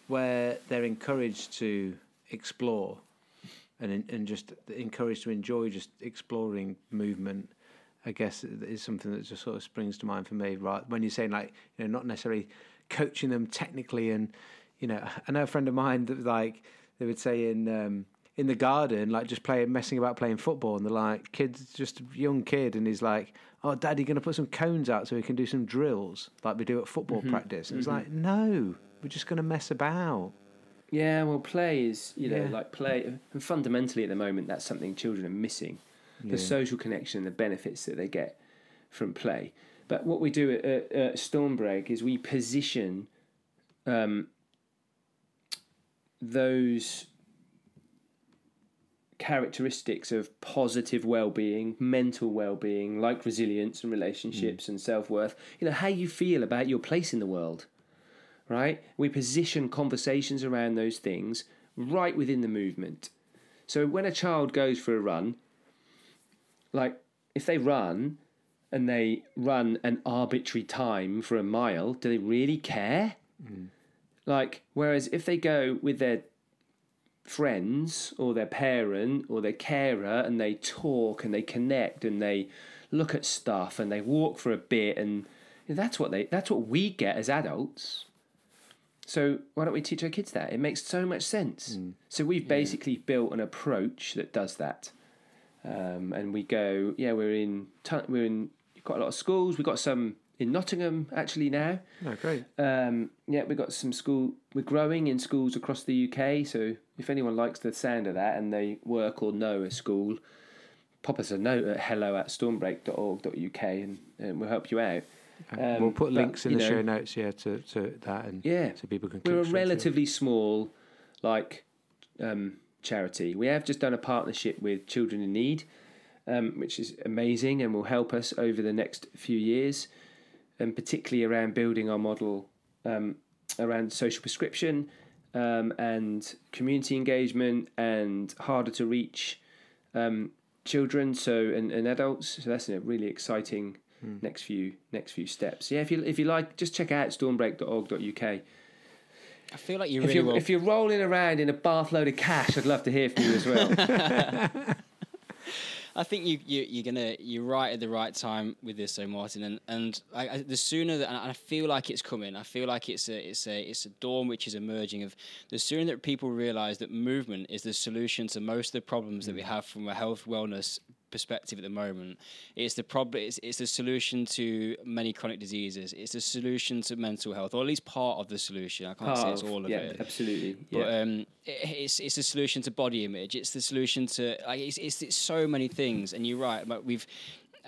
Speaker 2: where they're encouraged to explore, and and just encouraged to enjoy just exploring movement. I guess is something that just sort of springs to mind for me. Right when you're saying like, you know, not necessarily coaching them technically, and you know, I know a friend of mine that like they would say in. Um, in the garden, like just playing, messing about playing football, and they're like, "Kid's just a young kid," and he's like, "Oh, Daddy, going to put some cones out so we can do some drills like we do at football practice." And it's like, "No, we're just going to mess about."
Speaker 4: Yeah, well, play is you know
Speaker 2: Yeah.
Speaker 4: like play, and fundamentally at the moment that's something children are missing,
Speaker 2: Yeah.
Speaker 4: the social connection, and the benefits that they get from play. But what we do at, at, at Stormbreak is we position um, those characteristics of positive well-being, mental well-being, like resilience and relationships and self-worth. You know how you feel about your place in the world right? We position conversations around those things right within the movement. So when a child goes for a run, like if they run and they run an arbitrary time for a mile, do they really care? Mm. Like, whereas if they go with their friends or their parent or their carer and they talk and they connect and they look at stuff and they walk for a bit and that's what they that's what we get as adults. So why don't we teach our kids that? It makes so much sense. So we've basically built an approach that does that, um, and we go. Yeah, we're in. ton- We're in quite a lot of schools. We've got some in Nottingham actually now.
Speaker 2: No, great.
Speaker 4: Um, yeah, we've got some school. We're growing in schools across the UK. So if anyone likes the sound of that and they work or know a school, pop us a note at hello at stormbreak.org.uk and, and we'll help you out. Um,
Speaker 2: we'll put
Speaker 4: but,
Speaker 2: links in the
Speaker 4: know,
Speaker 2: show notes, yeah, to, to that, and
Speaker 4: Yeah.
Speaker 2: so people can.
Speaker 4: We're a relatively small, like, um, charity. We have just done a partnership with Children in Need, um, which is amazing and will help us over the next few years, and particularly around building our model um, around social prescription um, and community engagement and harder to reach um, children so and, and adults. So that's a really exciting hmm. next few next few steps. Yeah, if you if you like, just check out stormbreak.org.uk.
Speaker 3: I feel like you
Speaker 4: If
Speaker 3: really
Speaker 4: you're
Speaker 3: will.
Speaker 4: if you're rolling around in a bath load of cash, I'd love to hear from you as well. <laughs> <laughs>
Speaker 3: I think you, you you're gonna you're right at the right time with this, though, Martin. And and I, I, the sooner that and I feel like it's coming. I feel like it's a it's a it's a dawn which is emerging. Of the sooner that people realise that movement is the solution to most of the problems that we mm. have from a health wellness perspective at the moment. It's the problem. It's, it's the solution to many chronic diseases. It's the solution to mental health, or at least part of the solution. I can't say it's all of
Speaker 4: yeah,
Speaker 3: it.
Speaker 4: absolutely.
Speaker 3: But
Speaker 4: Yeah.
Speaker 3: um, it, it's it's a solution to body image. It's the solution to like it's, it's, it's so many things. And you're right. But we've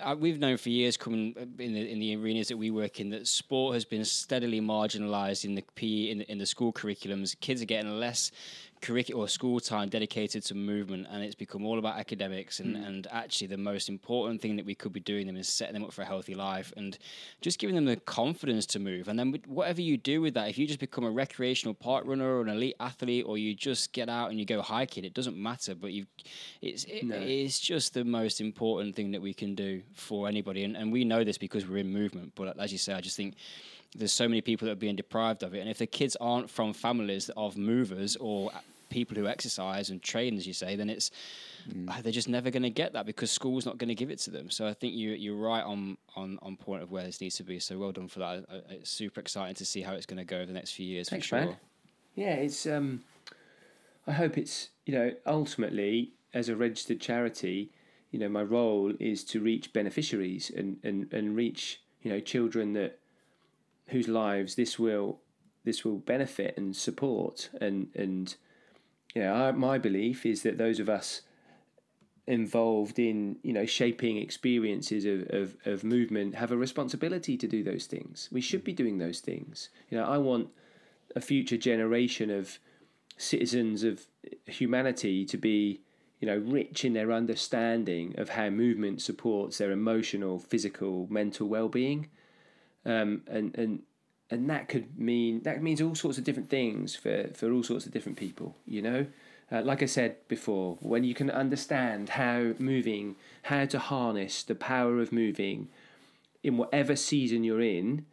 Speaker 3: uh, we've known for years, coming in the in the arenas that we work in, that sport has been steadily marginalised in the PE in in the school curriculums. Kids are getting less curriculum or school time dedicated to movement, and it's become all about academics. And, hmm. and actually, the most important thing that we could be doing them is setting them up for a healthy life and just giving them the confidence to move. And then whatever you do with that, if you just become a recreational park runner or an elite athlete, or you just get out and you go hiking, it doesn't matter. But you, it's it, it's just the most important thing that we can do for anybody. And, and we know this because we're in movement. But as you say, I just think there's so many people that are being deprived of it. And if the kids aren't from families of movers or people who exercise and train, as you say, then it's uh, they're just never going to get that because school's not going to give it to them. So I think you you're right on on on point of where this needs to be. So well done for that. It's super exciting to see how it's going to go over the next few years
Speaker 4: Thanks,
Speaker 3: for sure.
Speaker 4: man. Yeah, it's. Um, I hope it's you know ultimately as a registered charity, you know my role is to reach beneficiaries and and and reach you know children that whose lives this will this will benefit and support and and know I, my belief is that those of us involved in you know shaping experiences of, of, of movement have a responsibility to do those things. We should be doing those things. You know i want a future generation of citizens of humanity to be you know rich in their understanding of how movement supports their emotional physical mental well-being. Um, and and and that could mean that means all sorts of different things for for all sorts of different people you know uh, like I said before, when you can understand how moving, how to harness the power of moving in whatever season you're in,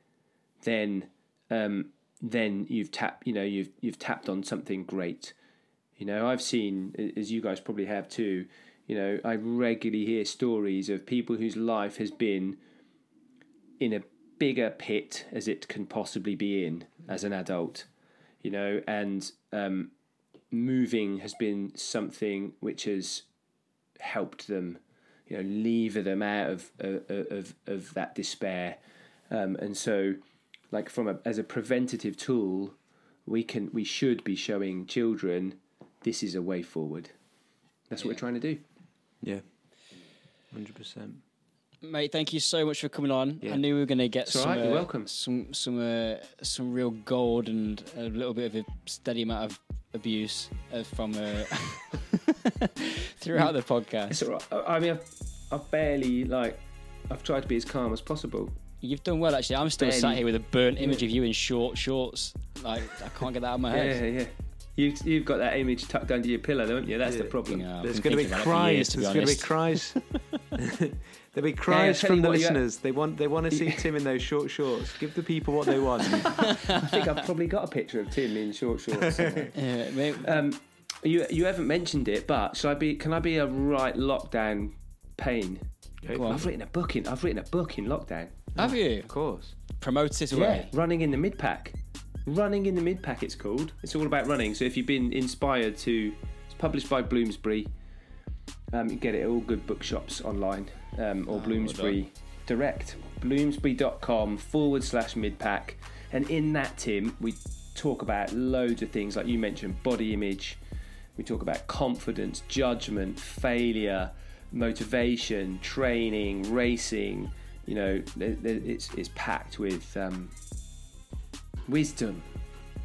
Speaker 4: then um, then you've tapped you know you've you've tapped on something great. You know, I've seen as you guys probably have too. You know, I regularly hear stories of people whose life has been in a bigger pit as it can possibly be in as an adult. You know, and um, moving has been something which has helped them, you know, lever them out of of of, of that despair, um, and so, like from a as a preventative tool, we can we should be showing children this is a way forward. That's what we're trying to do.
Speaker 2: Yeah, hundred percent.
Speaker 3: Mate, thank you so much for coming on.
Speaker 2: Yeah.
Speaker 3: I knew we were going to get
Speaker 4: It's
Speaker 3: some,
Speaker 4: right, you're
Speaker 3: uh,
Speaker 4: welcome.
Speaker 3: some some uh, some real gold and a little bit of a steady amount of abuse uh, from uh, <laughs> throughout the
Speaker 4: It's
Speaker 3: podcast.
Speaker 4: all right. I I mean, I've, I've barely like I've tried to be as calm as possible.
Speaker 3: You've done well, actually. I'm still
Speaker 4: Barely.
Speaker 3: sat here with a burnt image of you in short shorts. Like I can't get that out of my head.
Speaker 4: Yeah, yeah. You you've got that image tucked under your pillow, don't you? That's the problem.
Speaker 3: Yeah, I've
Speaker 2: going to be
Speaker 3: thinking about it for years,
Speaker 2: cries.
Speaker 3: to
Speaker 2: There's going to be cries. <laughs> There'll be cries
Speaker 4: tell
Speaker 2: from the
Speaker 4: what, you-
Speaker 2: listeners. They want they want to see Tim in those short shorts. Give the people what they <laughs> want.
Speaker 4: I think I've probably got a picture of Tim in short shorts. <laughs>
Speaker 3: Yeah,
Speaker 4: um, you you haven't mentioned it, but should I be? Can I be a right lockdown pain?
Speaker 3: go.
Speaker 4: I've written a book in. I've written a book in lockdown.
Speaker 3: Have you
Speaker 2: Of course.
Speaker 3: promote it away?
Speaker 4: running in the mid pack. Running in the mid pack. It's called. It's all about running. So if you've been inspired to, it's published by Bloomsbury. Um, you get it at all good bookshops online um, or Bloomsbury Direct. Bloomsbury.com forward slash mid pack. And in that, Tim, we talk about loads of things like you mentioned body image. We talk about confidence, judgment, failure, motivation, training, racing. You know, it's it's packed with um, wisdom,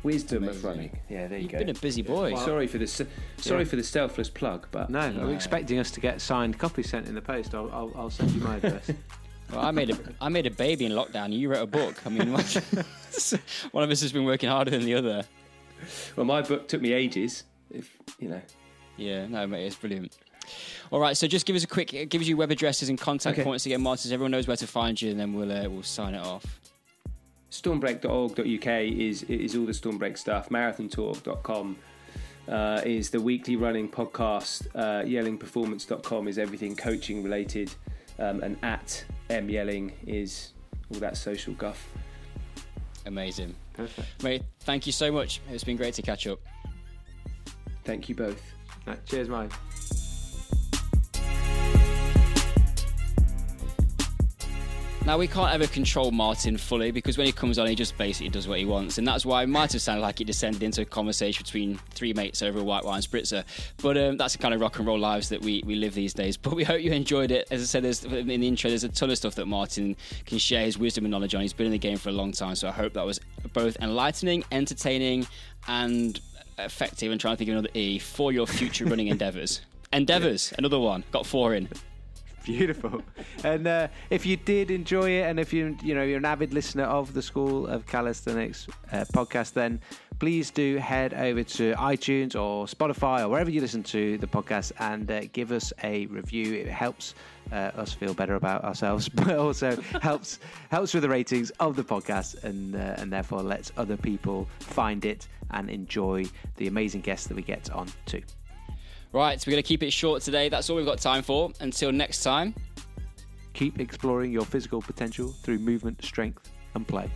Speaker 4: wisdom of
Speaker 3: Amazing.
Speaker 4: running. Yeah, there you
Speaker 3: You've
Speaker 4: go.
Speaker 3: been a busy boy.
Speaker 4: sorry for the sorry
Speaker 2: Yeah.
Speaker 4: for the selfless plug, but
Speaker 2: No, I'm expecting us to get signed copies sent in the post. I'll, I'll, I'll send you my address. <laughs>
Speaker 3: Well, I made a I made a baby in lockdown. You wrote a book. I mean, <laughs> one of us has been working harder than the other.
Speaker 4: well, my book took me ages. If you know,
Speaker 3: Yeah, no, mate, it's brilliant. All right, so just give us a quick, it gives you web addresses and contact
Speaker 4: Okay.
Speaker 3: points to get Martin, so everyone knows where to find you, and then we'll uh, we'll sign it off.
Speaker 4: stormbreak.org.uk is is all the Stormbreak stuff. Marathontalk.com uh, is the weekly running podcast. Uh, yellingperformance.com is everything coaching related, um, and at m yelling is all that social guff.
Speaker 3: Amazing,
Speaker 2: Perfect.
Speaker 3: mate. Thank you so much. It's been great to catch up.
Speaker 4: Thank you both.
Speaker 2: Right, cheers, mate.
Speaker 3: Now we can't ever control Martin fully because when he comes on, he just basically does what he wants, and that's why it might have sounded like it descended into a conversation between three mates over a white wine spritzer. But um, that's the kind of rock and roll lives that we, we live these days. <laughs> But we hope you enjoyed it. As I said there's, in the intro, there's a ton of stuff that Martin can share his wisdom and knowledge on. He's been in the game for a long time, so I hope that was both enlightening, entertaining, and effective. And trying to think of another E for your future running <laughs> endeavours. Endeavours, another one. Got four in.
Speaker 2: Beautiful. And uh, if you did enjoy it, and if you you know you're an avid listener of the School of Calisthenics uh, podcast, then please do head over to iTunes or Spotify or wherever you listen to the podcast and uh, give us a review. It helps uh, us feel better about ourselves, <laughs> but also helps helps with the ratings of the podcast, and uh, and therefore lets other people find it and enjoy the amazing guests that we get on too.
Speaker 3: Right, so we're going to keep it short today. That's all we've got time for. Until next time.
Speaker 2: Keep exploring your physical potential through movement, strength, and play.